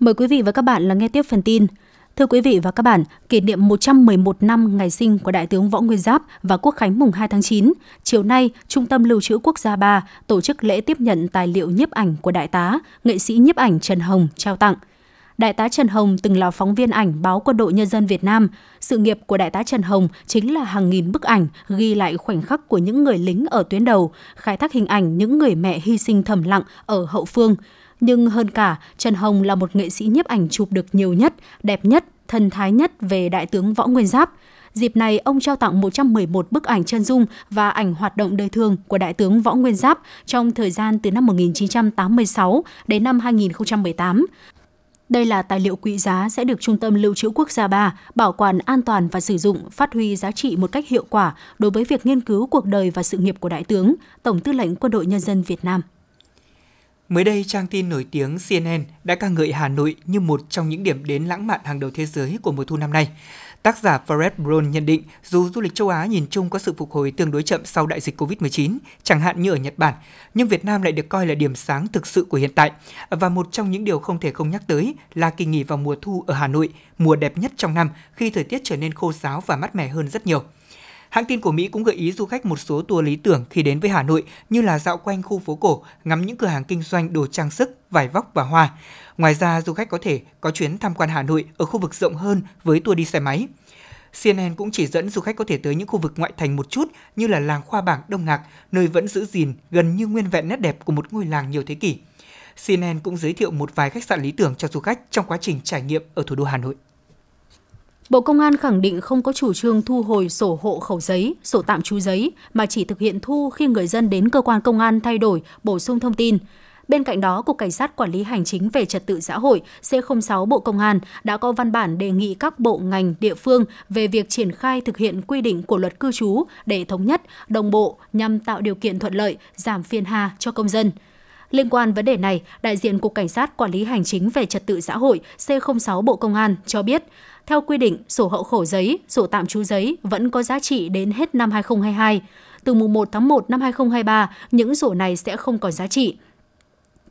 Mời quý vị và các bạn lắng nghe tiếp phần tin. Thưa quý vị và các bạn, kỷ niệm 111 năm ngày sinh của Đại tướng Võ Nguyên Giáp và Quốc khánh mùng 2 tháng 9, chiều nay, Trung tâm Lưu trữ Quốc gia 3 tổ chức lễ tiếp nhận tài liệu nhiếp ảnh của Đại tá, nghệ sĩ nhiếp ảnh Trần Hồng trao tặng. Đại tá Trần Hồng từng là phóng viên ảnh báo Quân đội Nhân dân Việt Nam. Sự nghiệp của Đại tá Trần Hồng chính là hàng nghìn bức ảnh ghi lại khoảnh khắc của những người lính ở tuyến đầu, khai thác hình ảnh những người mẹ hy sinh thầm lặng ở hậu phương – nhưng hơn cả, Trần Hồng là một nghệ sĩ nhiếp ảnh chụp được nhiều nhất, đẹp nhất, thần thái nhất về Đại tướng Võ Nguyên Giáp. Dịp này, ông trao tặng 111 bức ảnh chân dung và ảnh hoạt động đời thường của Đại tướng Võ Nguyên Giáp trong thời gian từ năm 1986 đến năm 2018. Đây là tài liệu quý giá sẽ được Trung tâm Lưu trữ Quốc gia 3 bảo quản an toàn và sử dụng, phát huy giá trị một cách hiệu quả đối với việc nghiên cứu cuộc đời và sự nghiệp của Đại tướng, Tổng tư lệnh Quân đội Nhân dân Việt Nam. Mới đây, trang tin nổi tiếng CNN đã ca ngợi Hà Nội như một trong những điểm đến lãng mạn hàng đầu thế giới của mùa thu năm nay. Tác giả Fred Brown nhận định dù du lịch châu Á nhìn chung có sự phục hồi tương đối chậm sau đại dịch COVID-19, chẳng hạn như ở Nhật Bản, nhưng Việt Nam lại được coi là điểm sáng thực sự của hiện tại. Và một trong những điều không thể không nhắc tới là kỳ nghỉ vào mùa thu ở Hà Nội, mùa đẹp nhất trong năm khi thời tiết trở nên khô giáo và mát mẻ hơn rất nhiều. Hãng tin của Mỹ cũng gợi ý du khách một số tour lý tưởng khi đến với Hà Nội như là dạo quanh khu phố cổ, ngắm những cửa hàng kinh doanh đồ trang sức, vải vóc và hoa. Ngoài ra, du khách có thể có chuyến tham quan Hà Nội ở khu vực rộng hơn với tour đi xe máy. CNN cũng chỉ dẫn du khách có thể tới những khu vực ngoại thành một chút như là làng Khoa Bảng Đông Ngạc, nơi vẫn giữ gìn gần như nguyên vẹn nét đẹp của một ngôi làng nhiều thế kỷ. CNN cũng giới thiệu một vài khách sạn lý tưởng cho du khách trong quá trình trải nghiệm ở thủ đô Hà Nội. Bộ Công an khẳng định không có chủ trương thu hồi sổ hộ khẩu giấy, sổ tạm trú giấy, mà chỉ thực hiện thu khi người dân đến cơ quan công an thay đổi, bổ sung thông tin. Bên cạnh đó, Cục Cảnh sát Quản lý Hành chính về Trật tự xã hội C06 Bộ Công an đã có văn bản đề nghị các bộ ngành địa phương về việc triển khai thực hiện quy định của luật cư trú để thống nhất, đồng bộ nhằm tạo điều kiện thuận lợi, giảm phiền hà cho công dân. Liên quan vấn đề này, đại diện Cục Cảnh sát Quản lý Hành chính về Trật tự xã hội C06 Bộ Công an cho biết, theo quy định, sổ hậu khẩu giấy, sổ tạm trú giấy vẫn có giá trị đến hết năm 2022. Từ mùng 1 tháng 1 năm 2023, những sổ này sẽ không còn giá trị.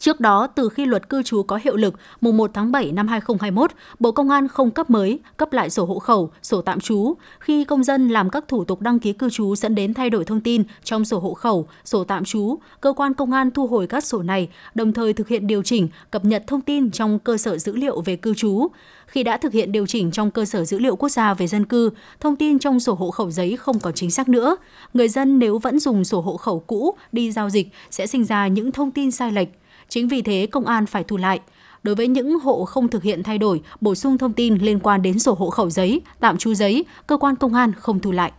Trước đó, từ khi luật cư trú có hiệu lực mùng 1 tháng 7 năm 2021, Bộ Công an không cấp mới, cấp lại sổ hộ khẩu, sổ tạm trú. Khi công dân làm các thủ tục đăng ký cư trú dẫn đến thay đổi thông tin trong sổ hộ khẩu, sổ tạm trú, cơ quan công an thu hồi các sổ này, đồng thời thực hiện điều chỉnh, cập nhật thông tin trong cơ sở dữ liệu về cư trú. Khi đã thực hiện điều chỉnh trong cơ sở dữ liệu quốc gia về dân cư, thông tin trong sổ hộ khẩu giấy không còn chính xác nữa. Người dân nếu vẫn dùng sổ hộ khẩu cũ đi giao dịch sẽ sinh ra những thông tin sai lệch Chính vì thế, công an phải thu lại. Đối với những hộ không thực hiện thay đổi, bổ sung thông tin liên quan đến sổ hộ khẩu giấy, tạm trú giấy, cơ quan công an không thu lại.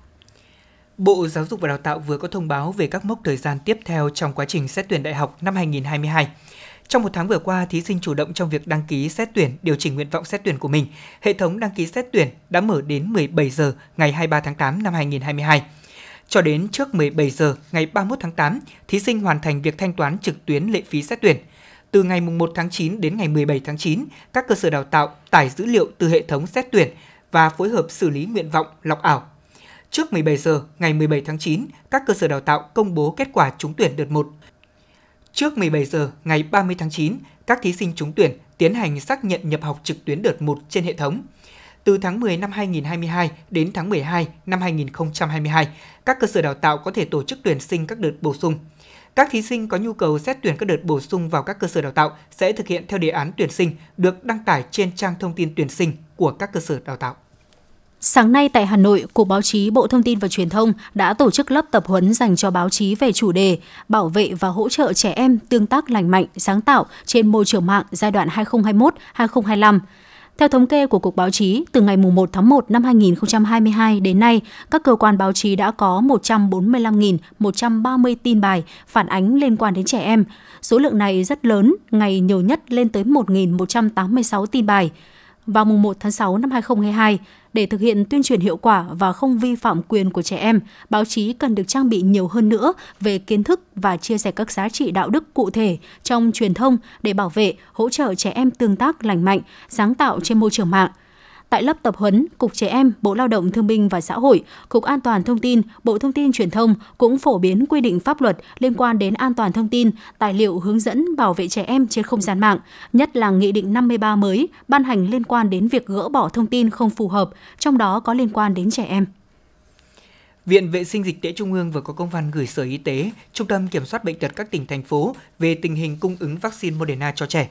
Bộ Giáo dục và Đào tạo vừa có thông báo về các mốc thời gian tiếp theo trong quá trình xét tuyển đại học năm 2022. Trong một tháng vừa qua, thí sinh chủ động trong việc đăng ký xét tuyển, điều chỉnh nguyện vọng xét tuyển của mình. Hệ thống đăng ký xét tuyển đã mở đến 17 giờ ngày 23 tháng 8 năm 2022. Cho đến trước 17 giờ ngày 31 tháng 8, thí sinh hoàn thành việc thanh toán trực tuyến lệ phí xét tuyển. Từ ngày 1 tháng 9 đến ngày 17 tháng 9, các cơ sở đào tạo tải dữ liệu từ hệ thống xét tuyển và phối hợp xử lý nguyện vọng lọc ảo. Trước 17 giờ ngày 17 tháng 9, các cơ sở đào tạo công bố kết quả trúng tuyển đợt 1. Trước 17 giờ ngày 30 tháng 9, các thí sinh trúng tuyển tiến hành xác nhận nhập học trực tuyến đợt 1 trên hệ thống – từ tháng 10 năm 2022 đến tháng 12 năm 2022, các cơ sở đào tạo có thể tổ chức tuyển sinh các đợt bổ sung. Các thí sinh có nhu cầu xét tuyển các đợt bổ sung vào các cơ sở đào tạo sẽ thực hiện theo đề án tuyển sinh được đăng tải trên trang thông tin tuyển sinh của các cơ sở đào tạo. Sáng nay tại Hà Nội, Cục Báo chí Bộ Thông tin và Truyền thông đã tổ chức lớp tập huấn dành cho báo chí về chủ đề Bảo vệ và hỗ trợ trẻ em tương tác lành mạnh, sáng tạo trên môi trường mạng giai đoạn 2021-2025. Theo thống kê của Cục Báo chí, từ ngày 1 tháng 1 năm 2022 đến nay, các cơ quan báo chí đã có 145.130 tin bài phản ánh liên quan đến trẻ em. Số lượng này rất lớn, ngày nhiều nhất lên tới 1.186 tin bài. Vào mùng 1 tháng 6 năm 2022, để thực hiện tuyên truyền hiệu quả và không vi phạm quyền của trẻ em, báo chí cần được trang bị nhiều hơn nữa về kiến thức và chia sẻ các giá trị đạo đức cụ thể trong truyền thông để bảo vệ, hỗ trợ trẻ em tương tác lành mạnh, sáng tạo trên môi trường mạng. Tại lớp tập huấn, Cục Trẻ Em, Bộ Lao động Thương binh và Xã hội, Cục An toàn Thông tin, Bộ Thông tin Truyền thông cũng phổ biến quy định pháp luật liên quan đến an toàn thông tin, tài liệu hướng dẫn bảo vệ trẻ em trên không gian mạng, nhất là Nghị định 53 mới ban hành liên quan đến việc gỡ bỏ thông tin không phù hợp, trong đó có liên quan đến trẻ em. Viện Vệ sinh Dịch tễ Trung ương vừa có công văn gửi Sở Y tế, Trung tâm Kiểm soát Bệnh tật các tỉnh, thành phố về tình hình cung ứng vaccine Moderna cho trẻ.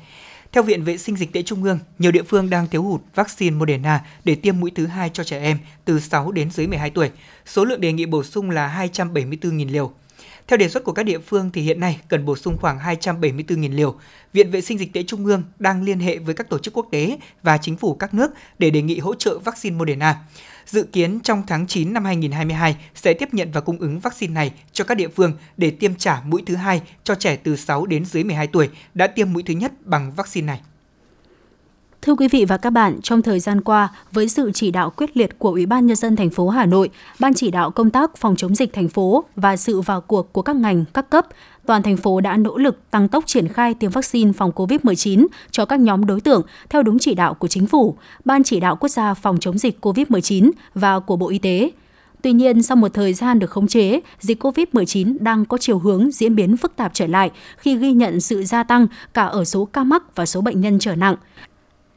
Theo Viện Vệ sinh Dịch tễ Trung ương, nhiều địa phương đang thiếu hụt vaccine Moderna để tiêm mũi thứ hai cho trẻ em từ 6 đến dưới 12 tuổi. Số lượng đề nghị bổ sung là 274.000 liều. Theo đề xuất của các địa phương thì hiện nay cần bổ sung khoảng 274.000 liều. Viện Vệ sinh Dịch tễ Trung ương đang liên hệ với các tổ chức quốc tế và chính phủ các nước để đề nghị hỗ trợ vaccine Moderna. Dự kiến trong tháng 9 năm 2022 sẽ tiếp nhận và cung ứng vaccine này cho các địa phương để tiêm trả mũi thứ hai cho trẻ từ 6 đến dưới 12 tuổi đã tiêm mũi thứ nhất bằng vaccine này. Thưa quý vị và các bạn, trong thời gian qua, với sự chỉ đạo quyết liệt của Ủy ban nhân dân thành phố Hà Nội, Ban chỉ đạo công tác phòng chống dịch thành phố và sự vào cuộc của các ngành, các cấp, toàn thành phố đã nỗ lực tăng tốc triển khai tiêm vaccine phòng COVID-19 cho các nhóm đối tượng theo đúng chỉ đạo của chính phủ, Ban chỉ đạo quốc gia phòng chống dịch COVID-19 và của Bộ Y tế. Tuy nhiên, sau một thời gian được khống chế, dịch COVID-19 đang có chiều hướng diễn biến phức tạp trở lại khi ghi nhận sự gia tăng cả ở số ca mắc và số bệnh nhân trở nặng.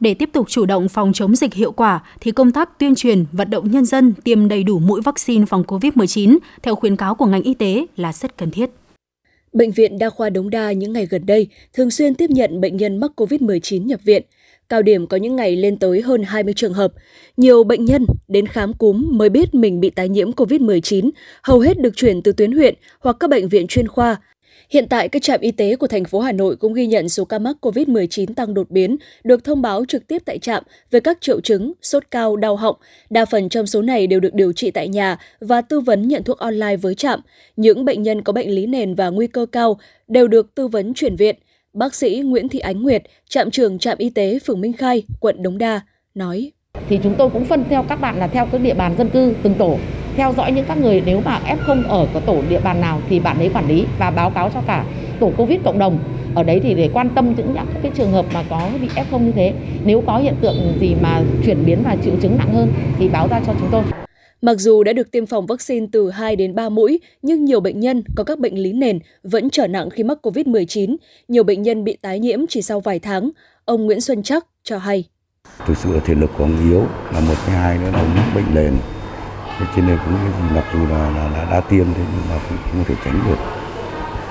Để tiếp tục chủ động phòng chống dịch hiệu quả thì công tác tuyên truyền, vận động nhân dân tiêm đầy đủ mũi vaccine phòng COVID-19 theo khuyến cáo của ngành y tế là rất cần thiết. Bệnh viện Đa khoa Đống Đa những ngày gần đây thường xuyên tiếp nhận bệnh nhân mắc COVID-19 nhập viện. Cao điểm có những ngày lên tới hơn 20 trường hợp. Nhiều bệnh nhân đến khám cúm mới biết mình bị tái nhiễm COVID-19, hầu hết được chuyển từ tuyến huyện hoặc các bệnh viện chuyên khoa Hiện tại, các trạm y tế của thành phố Hà Nội cũng ghi nhận số ca mắc COVID-19 tăng đột biến, được thông báo trực tiếp tại trạm về các triệu chứng, sốt cao, đau họng. Đa phần trong số này đều được điều trị tại nhà và tư vấn nhận thuốc online với trạm. Những bệnh nhân có bệnh lý nền và nguy cơ cao đều được tư vấn chuyển viện. Bác sĩ Nguyễn Thị Ánh Nguyệt, trạm trưởng trạm y tế phường Minh Khai, quận Đống Đa, nói. Thì chúng tôi cũng phân theo các bạn là theo các địa bàn dân cư từng tổ theo dõi những các người nếu mà F0 ở có tổ địa bàn nào thì bạn ấy quản lý và báo cáo cho cả tổ Covid cộng đồng ở đấy thì để quan tâm những các cái trường hợp mà có bị F0 như thế nếu có hiện tượng gì mà chuyển biến và triệu chứng nặng hơn thì báo ra cho chúng tôi. Mặc dù đã được tiêm phòng vaccine từ 2 đến 3 mũi, nhưng nhiều bệnh nhân có các bệnh lý nền vẫn trở nặng khi mắc COVID-19. Nhiều bệnh nhân bị tái nhiễm chỉ sau vài tháng. Ông Nguyễn Xuân Chắc cho hay. Thực sự thể lực của ông yếu là một cái hai nữa là ông mắc bệnh nền cho nên cũng mặc dù là, là, là đã tiêm thế nhưng mà cũng không thể tránh được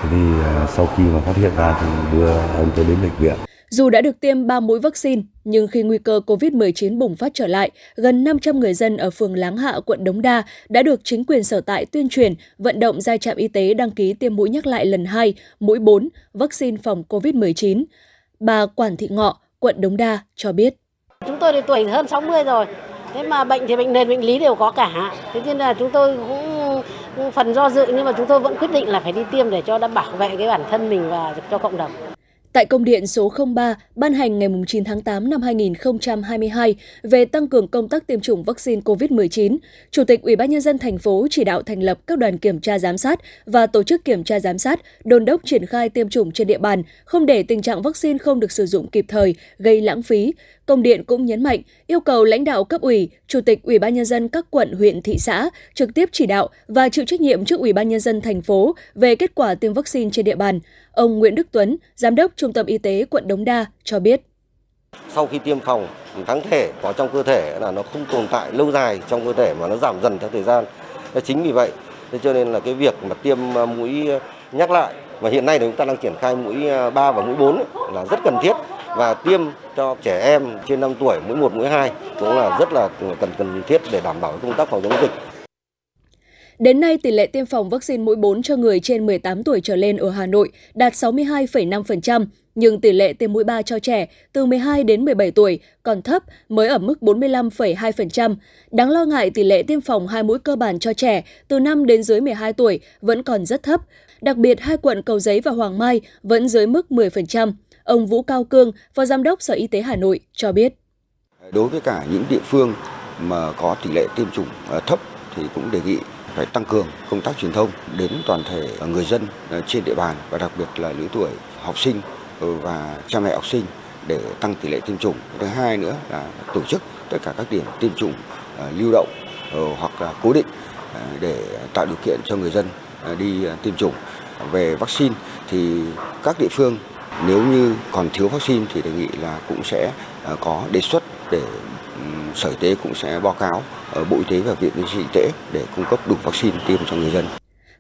thế thì uh, sau khi mà phát hiện ra thì đưa ông tới đến bệnh viện dù đã được tiêm 3 mũi vaccine, nhưng khi nguy cơ COVID-19 bùng phát trở lại, gần 500 người dân ở phường Láng Hạ, quận Đống Đa đã được chính quyền sở tại tuyên truyền, vận động ra trạm y tế đăng ký tiêm mũi nhắc lại lần 2, mũi 4, vaccine phòng COVID-19. Bà Quản Thị Ngọ, quận Đống Đa cho biết. Chúng tôi thì tuổi hơn 60 rồi, thế mà bệnh thì bệnh nền, bệnh lý đều có cả. Thế nên là chúng tôi cũng phần do dự, nhưng mà chúng tôi vẫn quyết định là phải đi tiêm để cho đã bảo vệ cái bản thân mình và cho cộng đồng. Tại công điện số 03 ban hành ngày 9 tháng 8 năm 2022 về tăng cường công tác tiêm chủng vaccine COVID-19, Chủ tịch Ủy ban nhân dân thành phố chỉ đạo thành lập các đoàn kiểm tra giám sát và tổ chức kiểm tra giám sát, đôn đốc triển khai tiêm chủng trên địa bàn, không để tình trạng vaccine không được sử dụng kịp thời, gây lãng phí. Công điện cũng nhấn mạnh yêu cầu lãnh đạo cấp ủy, chủ tịch Ủy ban nhân dân các quận, huyện, thị xã trực tiếp chỉ đạo và chịu trách nhiệm trước Ủy ban nhân dân thành phố về kết quả tiêm vaccine trên địa bàn. Ông Nguyễn Đức Tuấn, giám đốc Trung tâm Y tế quận Đống Đa cho biết. Sau khi tiêm phòng, kháng thể có trong cơ thể là nó không tồn tại lâu dài trong cơ thể mà nó giảm dần theo thời gian. Chính vì vậy, cho nên là cái việc mà tiêm à, mũi nhắc lại và hiện nay chúng ta đang triển khai mũi à, 3 và mũi 4 là rất cần thiết và tiêm cho trẻ em trên 5 tuổi mũi 1, mũi 2 cũng là rất là cần cần thiết để đảm bảo công tác phòng chống dịch. Đến nay, tỷ lệ tiêm phòng vaccine mũi 4 cho người trên 18 tuổi trở lên ở Hà Nội đạt 62,5%, nhưng tỷ lệ tiêm mũi 3 cho trẻ từ 12 đến 17 tuổi còn thấp, mới ở mức 45,2%. Đáng lo ngại tỷ lệ tiêm phòng hai mũi cơ bản cho trẻ từ 5 đến dưới 12 tuổi vẫn còn rất thấp. Đặc biệt, hai quận Cầu Giấy và Hoàng Mai vẫn dưới mức 10%. Ông Vũ Cao Cương, Phó Giám đốc Sở Y tế Hà Nội cho biết. Đối với cả những địa phương mà có tỷ lệ tiêm chủng ờ, thấp thì cũng đề nghị phải tăng cường công tác truyền thông đến toàn thể người dân ờ, trên địa bàn và đặc biệt là lứa tuổi học sinh ừ, và cha mẹ học sinh để tăng tỷ lệ tiêm chủng. Thứ hai nữa là tổ chức tất cả các điểm tiêm chủng ờ, lưu động ờ, hoặc là cố định để tạo điều kiện cho người dân đi tiêm chủng. Về vaccine thì các địa phương nếu như còn thiếu vaccine thì đề nghị là cũng sẽ có đề xuất để Sở Y tế cũng sẽ báo cáo ở Bộ Y tế và Viện Y tế để cung cấp đủ vaccine tiêm cho người dân.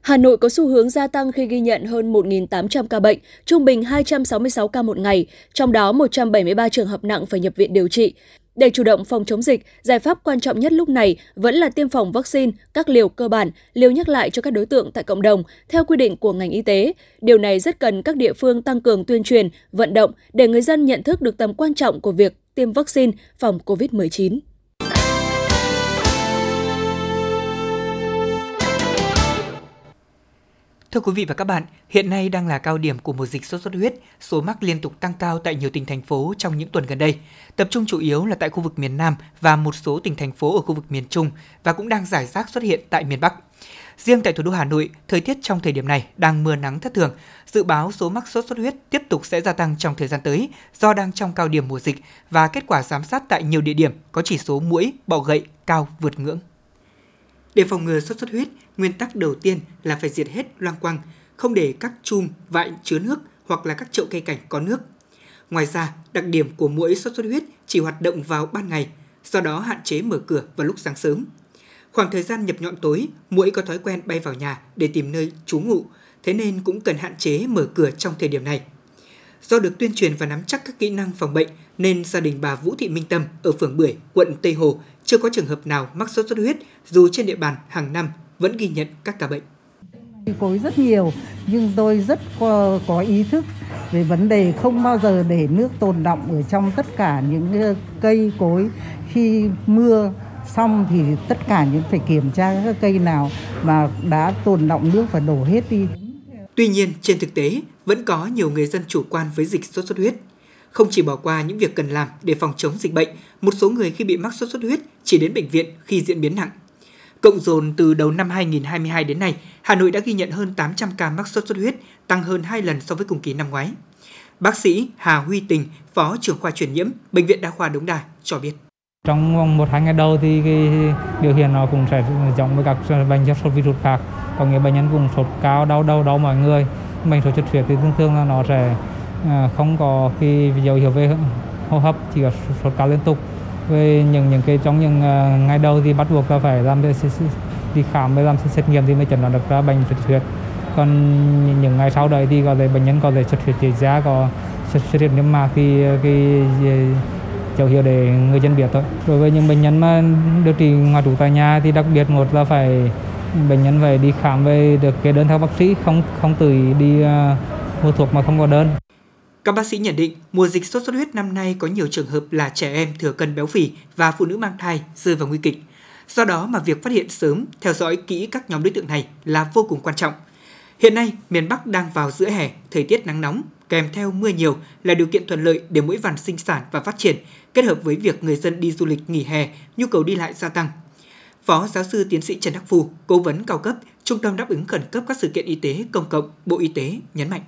Hà Nội có xu hướng gia tăng khi ghi nhận hơn 1.800 ca bệnh, trung bình 266 ca một ngày, trong đó 173 trường hợp nặng phải nhập viện điều trị. Để chủ động phòng chống dịch, giải pháp quan trọng nhất lúc này vẫn là tiêm phòng vaccine, các liều cơ bản, liều nhắc lại cho các đối tượng tại cộng đồng theo quy định của ngành y tế. Điều này rất cần các địa phương tăng cường tuyên truyền, vận động để người dân nhận thức được tầm quan trọng của việc tiêm vaccine phòng COVID-19. Thưa quý vị và các bạn, hiện nay đang là cao điểm của mùa dịch sốt xuất huyết, số mắc liên tục tăng cao tại nhiều tỉnh thành phố trong những tuần gần đây, tập trung chủ yếu là tại khu vực miền Nam và một số tỉnh thành phố ở khu vực miền Trung và cũng đang giải rác xuất hiện tại miền Bắc. Riêng tại thủ đô Hà Nội, thời tiết trong thời điểm này đang mưa nắng thất thường. Dự báo số mắc sốt xuất huyết tiếp tục sẽ gia tăng trong thời gian tới do đang trong cao điểm mùa dịch và kết quả giám sát tại nhiều địa điểm có chỉ số mũi, bọ gậy cao vượt ngưỡng. Để phòng ngừa sốt xuất huyết, nguyên tắc đầu tiên là phải diệt hết loang quang, không để các chum, vại chứa nước hoặc là các chậu cây cảnh có nước. Ngoài ra, đặc điểm của mũi sốt xuất huyết chỉ hoạt động vào ban ngày, do đó hạn chế mở cửa vào lúc sáng sớm. Khoảng thời gian nhập nhọn tối, mũi có thói quen bay vào nhà để tìm nơi trú ngụ, thế nên cũng cần hạn chế mở cửa trong thời điểm này. Do được tuyên truyền và nắm chắc các kỹ năng phòng bệnh nên gia đình bà Vũ Thị Minh Tâm ở phường Bưởi, quận Tây Hồ chưa có trường hợp nào mắc sốt xuất huyết dù trên địa bàn hàng năm vẫn ghi nhận các ca bệnh. Cối rất nhiều nhưng tôi rất có, có ý thức về vấn đề không bao giờ để nước tồn động ở trong tất cả những cây cối khi mưa xong thì tất cả những phải kiểm tra các cây nào mà đã tồn động nước và đổ hết đi. Tuy nhiên, trên thực tế, vẫn có nhiều người dân chủ quan với dịch sốt xuất huyết. Không chỉ bỏ qua những việc cần làm để phòng chống dịch bệnh, một số người khi bị mắc sốt xuất huyết chỉ đến bệnh viện khi diễn biến nặng. Cộng dồn từ đầu năm 2022 đến nay, Hà Nội đã ghi nhận hơn 800 ca mắc sốt xuất huyết, tăng hơn 2 lần so với cùng kỳ năm ngoái. Bác sĩ Hà Huy Tình, Phó trưởng khoa truyền nhiễm, Bệnh viện Đa khoa Đống Đa cho biết. Trong vòng một hai ngày đầu thì cái biểu hiện nó cũng sẽ giống với các bệnh do sốt virus khác. Có nghĩa bệnh nhân cũng sốt cao, đau đầu đau mọi người. Bệnh sốt xuất huyết thì thường thường là nó sẽ à, không có khi dấu hiệu về hô hấp chỉ có sốt cao liên tục. Về những những cái trong những uh, ngày đầu thì bắt buộc là phải làm đi khám và làm xét nghiệm thì mới chẩn đoán được ra bệnh xuất huyết. Còn những ngày sau đấy thì có thể bệnh nhân có thể xuất huyết dưới da có xuất xuất huyết niêm mạc thì ờ, cái ờ, dấu hiệu để người dân biết thôi. Đối với những bệnh nhân mà điều trị ngoại trú tại nhà thì đặc biệt một là phải bệnh nhân phải đi khám về được cái đơn theo bác sĩ, không không tự đi uh, mua thuốc mà không có đơn. Các bác sĩ nhận định mùa dịch sốt xuất huyết năm nay có nhiều trường hợp là trẻ em thừa cân béo phì và phụ nữ mang thai rơi vào nguy kịch. Do đó mà việc phát hiện sớm, theo dõi kỹ các nhóm đối tượng này là vô cùng quan trọng. Hiện nay, miền Bắc đang vào giữa hè, thời tiết nắng nóng, kèm theo mưa nhiều là điều kiện thuận lợi để mũi vằn sinh sản và phát triển, kết hợp với việc người dân đi du lịch nghỉ hè, nhu cầu đi lại gia tăng. Phó giáo sư tiến sĩ Trần Đắc Phu, cố vấn cao cấp, Trung tâm đáp ứng khẩn cấp các sự kiện y tế công cộng, Bộ Y tế nhấn mạnh.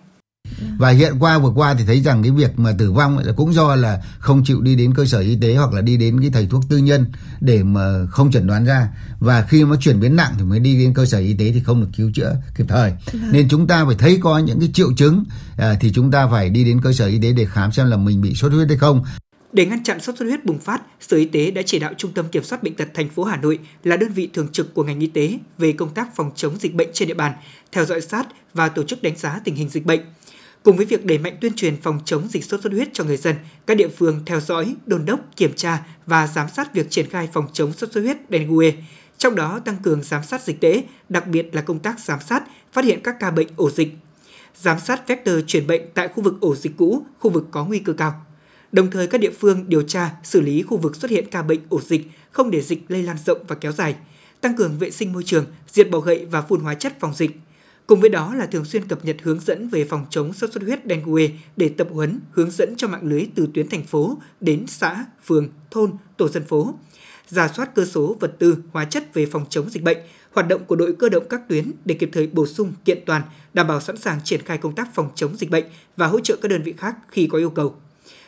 Và hiện qua vừa qua thì thấy rằng cái việc mà tử vong là cũng do là không chịu đi đến cơ sở y tế hoặc là đi đến cái thầy thuốc tư nhân để mà không chẩn đoán ra và khi mà chuyển biến nặng thì mới đi đến cơ sở y tế thì không được cứu chữa kịp thời. Vâng. Nên chúng ta phải thấy có những cái triệu chứng à, thì chúng ta phải đi đến cơ sở y tế để khám xem là mình bị sốt huyết hay không. Để ngăn chặn sốt xuất huyết bùng phát, Sở Y tế đã chỉ đạo Trung tâm Kiểm soát bệnh tật thành phố Hà Nội là đơn vị thường trực của ngành y tế về công tác phòng chống dịch bệnh trên địa bàn, theo dõi sát và tổ chức đánh giá tình hình dịch bệnh. Cùng với việc đẩy mạnh tuyên truyền phòng chống dịch sốt xuất huyết cho người dân, các địa phương theo dõi, đôn đốc, kiểm tra và giám sát việc triển khai phòng chống sốt xuất huyết dengue. Trong đó tăng cường giám sát dịch tễ, đặc biệt là công tác giám sát, phát hiện các ca bệnh ổ dịch. Giám sát vector truyền bệnh tại khu vực ổ dịch cũ, khu vực có nguy cơ cao Đồng thời các địa phương điều tra, xử lý khu vực xuất hiện ca bệnh ổ dịch, không để dịch lây lan rộng và kéo dài, tăng cường vệ sinh môi trường, diệt bọ gậy và phun hóa chất phòng dịch. Cùng với đó là thường xuyên cập nhật hướng dẫn về phòng chống sốt xuất huyết dengue để tập huấn, hướng dẫn cho mạng lưới từ tuyến thành phố đến xã, phường, thôn, tổ dân phố. Giả soát cơ số vật tư, hóa chất về phòng chống dịch bệnh, hoạt động của đội cơ động các tuyến để kịp thời bổ sung, kiện toàn, đảm bảo sẵn sàng triển khai công tác phòng chống dịch bệnh và hỗ trợ các đơn vị khác khi có yêu cầu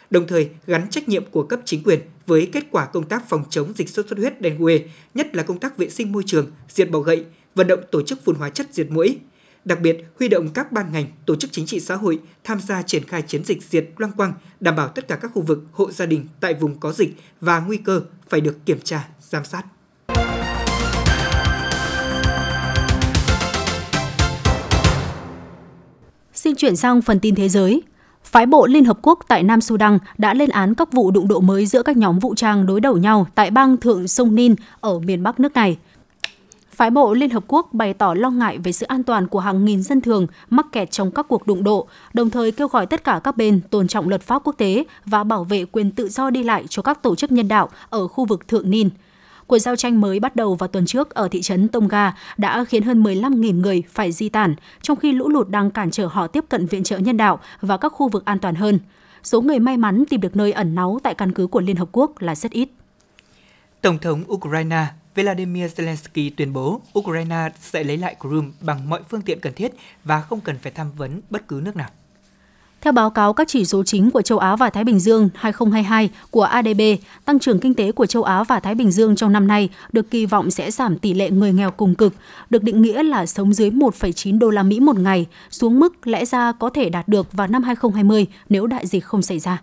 đồng thời gắn trách nhiệm của cấp chính quyền với kết quả công tác phòng chống dịch sốt xuất huyết dengue, nhất là công tác vệ sinh môi trường, diệt bọ gậy, vận động tổ chức phun hóa chất diệt mũi. Đặc biệt, huy động các ban ngành, tổ chức chính trị xã hội tham gia triển khai chiến dịch diệt loang quang, đảm bảo tất cả các khu vực, hộ gia đình tại vùng có dịch và nguy cơ phải được kiểm tra, giám sát. Xin chuyển sang phần tin thế giới. Phái bộ Liên Hợp Quốc tại Nam Sudan đã lên án các vụ đụng độ mới giữa các nhóm vũ trang đối đầu nhau tại bang Thượng Sông Nin ở miền Bắc nước này. Phái bộ Liên Hợp Quốc bày tỏ lo ngại về sự an toàn của hàng nghìn dân thường mắc kẹt trong các cuộc đụng độ, đồng thời kêu gọi tất cả các bên tôn trọng luật pháp quốc tế và bảo vệ quyền tự do đi lại cho các tổ chức nhân đạo ở khu vực Thượng Nin. Cuộc giao tranh mới bắt đầu vào tuần trước ở thị trấn Tonga đã khiến hơn 15.000 người phải di tản, trong khi lũ lụt đang cản trở họ tiếp cận viện trợ nhân đạo và các khu vực an toàn hơn. Số người may mắn tìm được nơi ẩn náu tại căn cứ của Liên Hợp Quốc là rất ít. Tổng thống Ukraine Vladimir Zelensky tuyên bố Ukraine sẽ lấy lại Crimea bằng mọi phương tiện cần thiết và không cần phải tham vấn bất cứ nước nào. Theo báo cáo các chỉ số chính của châu Á và Thái Bình Dương 2022 của ADB, tăng trưởng kinh tế của châu Á và Thái Bình Dương trong năm nay được kỳ vọng sẽ giảm tỷ lệ người nghèo cùng cực, được định nghĩa là sống dưới 1,9 đô la Mỹ một ngày, xuống mức lẽ ra có thể đạt được vào năm 2020 nếu đại dịch không xảy ra.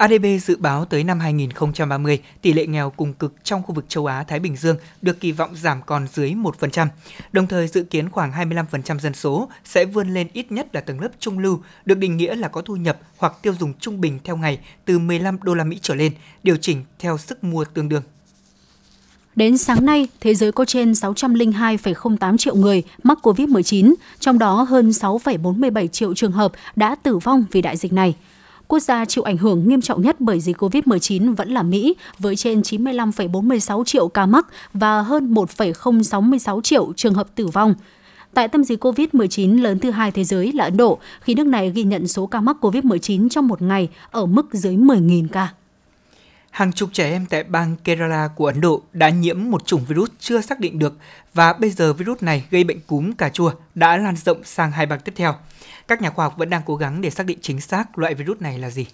ADB dự báo tới năm 2030, tỷ lệ nghèo cùng cực trong khu vực châu Á-Thái Bình Dương được kỳ vọng giảm còn dưới 1%, đồng thời dự kiến khoảng 25% dân số sẽ vươn lên ít nhất là tầng lớp trung lưu, được định nghĩa là có thu nhập hoặc tiêu dùng trung bình theo ngày từ 15 đô la Mỹ trở lên, điều chỉnh theo sức mua tương đương. Đến sáng nay, thế giới có trên 602,08 triệu người mắc COVID-19, trong đó hơn 6,47 triệu trường hợp đã tử vong vì đại dịch này. Quốc gia chịu ảnh hưởng nghiêm trọng nhất bởi dịch COVID-19 vẫn là Mỹ, với trên 95,46 triệu ca mắc và hơn 1,066 triệu trường hợp tử vong. Tại tâm dịch COVID-19 lớn thứ hai thế giới là Ấn Độ, khi nước này ghi nhận số ca mắc COVID-19 trong một ngày ở mức dưới 10.000 ca. Hàng chục trẻ em tại bang Kerala của Ấn Độ đã nhiễm một chủng virus chưa xác định được và bây giờ virus này gây bệnh cúm cà chua đã lan rộng sang hai bang tiếp theo. Các nhà khoa học vẫn đang cố gắng để xác định chính xác loại virus này là gì.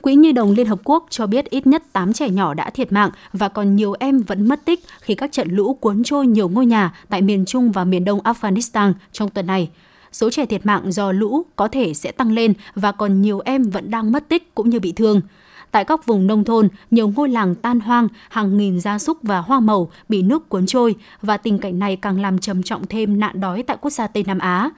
Quỹ Nhi đồng Liên Hợp Quốc cho biết ít nhất 8 trẻ nhỏ đã thiệt mạng và còn nhiều em vẫn mất tích khi các trận lũ cuốn trôi nhiều ngôi nhà tại miền Trung và miền Đông Afghanistan trong tuần này. Số trẻ thiệt mạng do lũ có thể sẽ tăng lên và còn nhiều em vẫn đang mất tích cũng như bị thương. Tại các vùng nông thôn, nhiều ngôi làng tan hoang, hàng nghìn gia súc và hoa màu bị nước cuốn trôi và tình cảnh này càng làm trầm trọng thêm nạn đói tại quốc gia Tây Nam Á.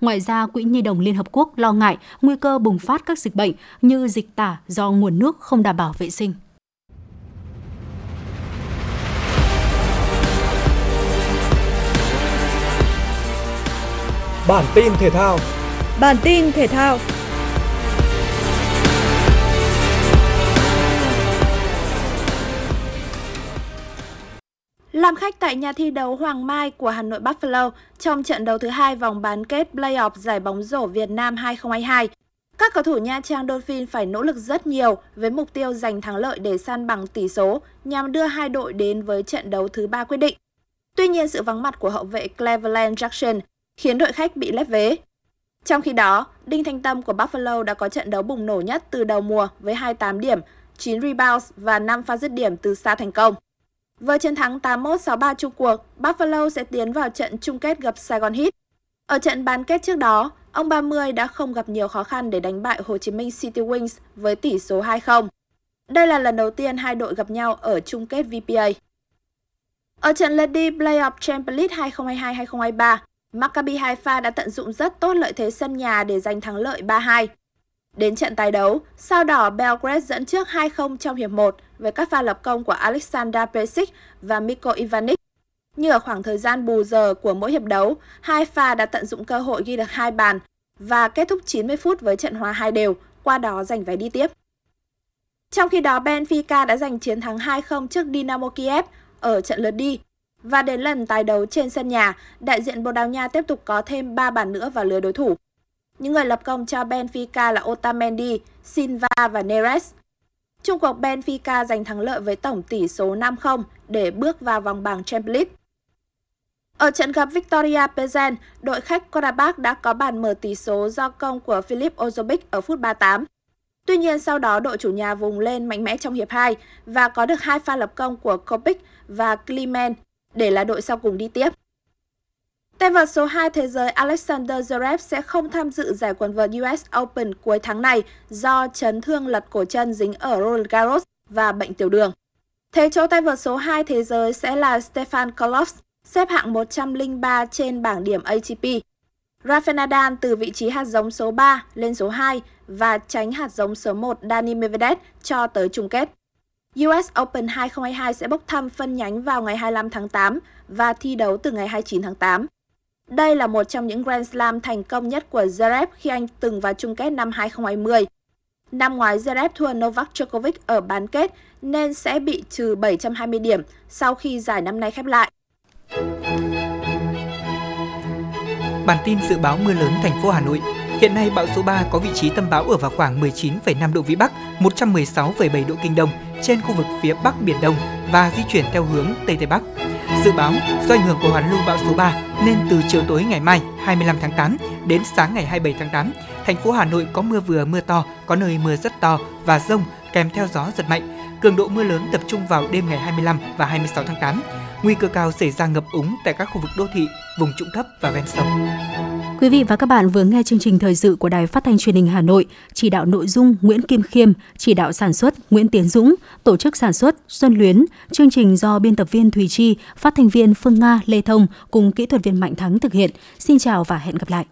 Ngoài ra, Quỹ Nhi đồng Liên Hợp Quốc lo ngại nguy cơ bùng phát các dịch bệnh như dịch tả do nguồn nước không đảm bảo vệ sinh. Bản tin thể thao Bản tin thể thao Làm khách tại nhà thi đấu Hoàng Mai của Hà Nội Buffalo trong trận đấu thứ hai vòng bán kết playoff giải bóng rổ Việt Nam 2022. Các cầu thủ Nha Trang Dolphin phải nỗ lực rất nhiều với mục tiêu giành thắng lợi để san bằng tỷ số nhằm đưa hai đội đến với trận đấu thứ ba quyết định. Tuy nhiên sự vắng mặt của hậu vệ Cleveland Jackson khiến đội khách bị lép vế. Trong khi đó, Đinh Thanh Tâm của Buffalo đã có trận đấu bùng nổ nhất từ đầu mùa với 28 điểm, 9 rebounds và 5 pha dứt điểm từ xa thành công. Với chiến thắng 81-63 chung cuộc, Buffalo sẽ tiến vào trận chung kết gặp Sài Gòn Heat. Ở trận bán kết trước đó, ông 30 đã không gặp nhiều khó khăn để đánh bại Hồ Chí Minh City Wings với tỷ số 2-0. Đây là lần đầu tiên hai đội gặp nhau ở chung kết VPA. Ở trận lượt đi Playoff Champions League 2022-2023, Maccabi Haifa đã tận dụng rất tốt lợi thế sân nhà để giành thắng lợi 3-2. Đến trận tái đấu, sao đỏ Belgrade dẫn trước 2-0 trong hiệp 1 với các pha lập công của Alexander Pesic và Miko Ivanic. Như ở khoảng thời gian bù giờ của mỗi hiệp đấu, hai pha đã tận dụng cơ hội ghi được hai bàn và kết thúc 90 phút với trận hòa hai đều, qua đó giành vé đi tiếp. Trong khi đó, Benfica đã giành chiến thắng 2-0 trước Dynamo Kiev ở trận lượt đi. Và đến lần tái đấu trên sân nhà, đại diện Bồ Đào Nha tiếp tục có thêm 3 bàn nữa vào lưới đối thủ. Những người lập công cho Benfica là Otamendi, Silva và Neres. Trung cuộc Benfica giành thắng lợi với tổng tỷ số 5-0 để bước vào vòng bảng Champions League. Ở trận gặp Victoria Pezen, đội khách Karabakh đã có bàn mở tỷ số do công của Philip Ozobic ở phút 38. Tuy nhiên sau đó đội chủ nhà vùng lên mạnh mẽ trong hiệp 2 và có được hai pha lập công của Kopic và Klimen để là đội sau cùng đi tiếp. Tay vợt số 2 thế giới Alexander Zverev sẽ không tham dự giải quần vợt US Open cuối tháng này do chấn thương lật cổ chân dính ở Roland Garros và bệnh tiểu đường. Thế chỗ tay vợt số 2 thế giới sẽ là Stefan Kolovs, xếp hạng 103 trên bảng điểm ATP. Rafael Nadal từ vị trí hạt giống số 3 lên số 2 và tránh hạt giống số 1 Dani Medvedev cho tới chung kết. US Open 2022 sẽ bốc thăm phân nhánh vào ngày 25 tháng 8 và thi đấu từ ngày 29 tháng 8. Đây là một trong những Grand Slam thành công nhất của Zverev khi anh từng vào chung kết năm 2020. Năm ngoái Zverev thua Novak Djokovic ở bán kết nên sẽ bị trừ 720 điểm sau khi giải năm nay khép lại. Bản tin dự báo mưa lớn thành phố Hà Nội. Hiện nay bão số 3 có vị trí tâm bão ở vào khoảng 19,5 độ vĩ Bắc, 116,7 độ kinh đông trên khu vực phía Bắc Biển Đông và di chuyển theo hướng Tây Tây Bắc. Dự báo do ảnh hưởng của hoàn lưu bão số 3 nên từ chiều tối ngày mai 25 tháng 8 đến sáng ngày 27 tháng 8, thành phố Hà Nội có mưa vừa mưa to, có nơi mưa rất to và rông kèm theo gió giật mạnh. Cường độ mưa lớn tập trung vào đêm ngày 25 và 26 tháng 8. Nguy cơ cao xảy ra ngập úng tại các khu vực đô thị, vùng trũng thấp và ven sông. Quý vị và các bạn vừa nghe chương trình thời sự của Đài Phát thanh Truyền hình Hà Nội, chỉ đạo nội dung Nguyễn Kim Khiêm, chỉ đạo sản xuất Nguyễn Tiến Dũng, tổ chức sản xuất Xuân Luyến, chương trình do biên tập viên Thùy Chi, phát thanh viên Phương Nga, Lê Thông cùng kỹ thuật viên Mạnh Thắng thực hiện. Xin chào và hẹn gặp lại.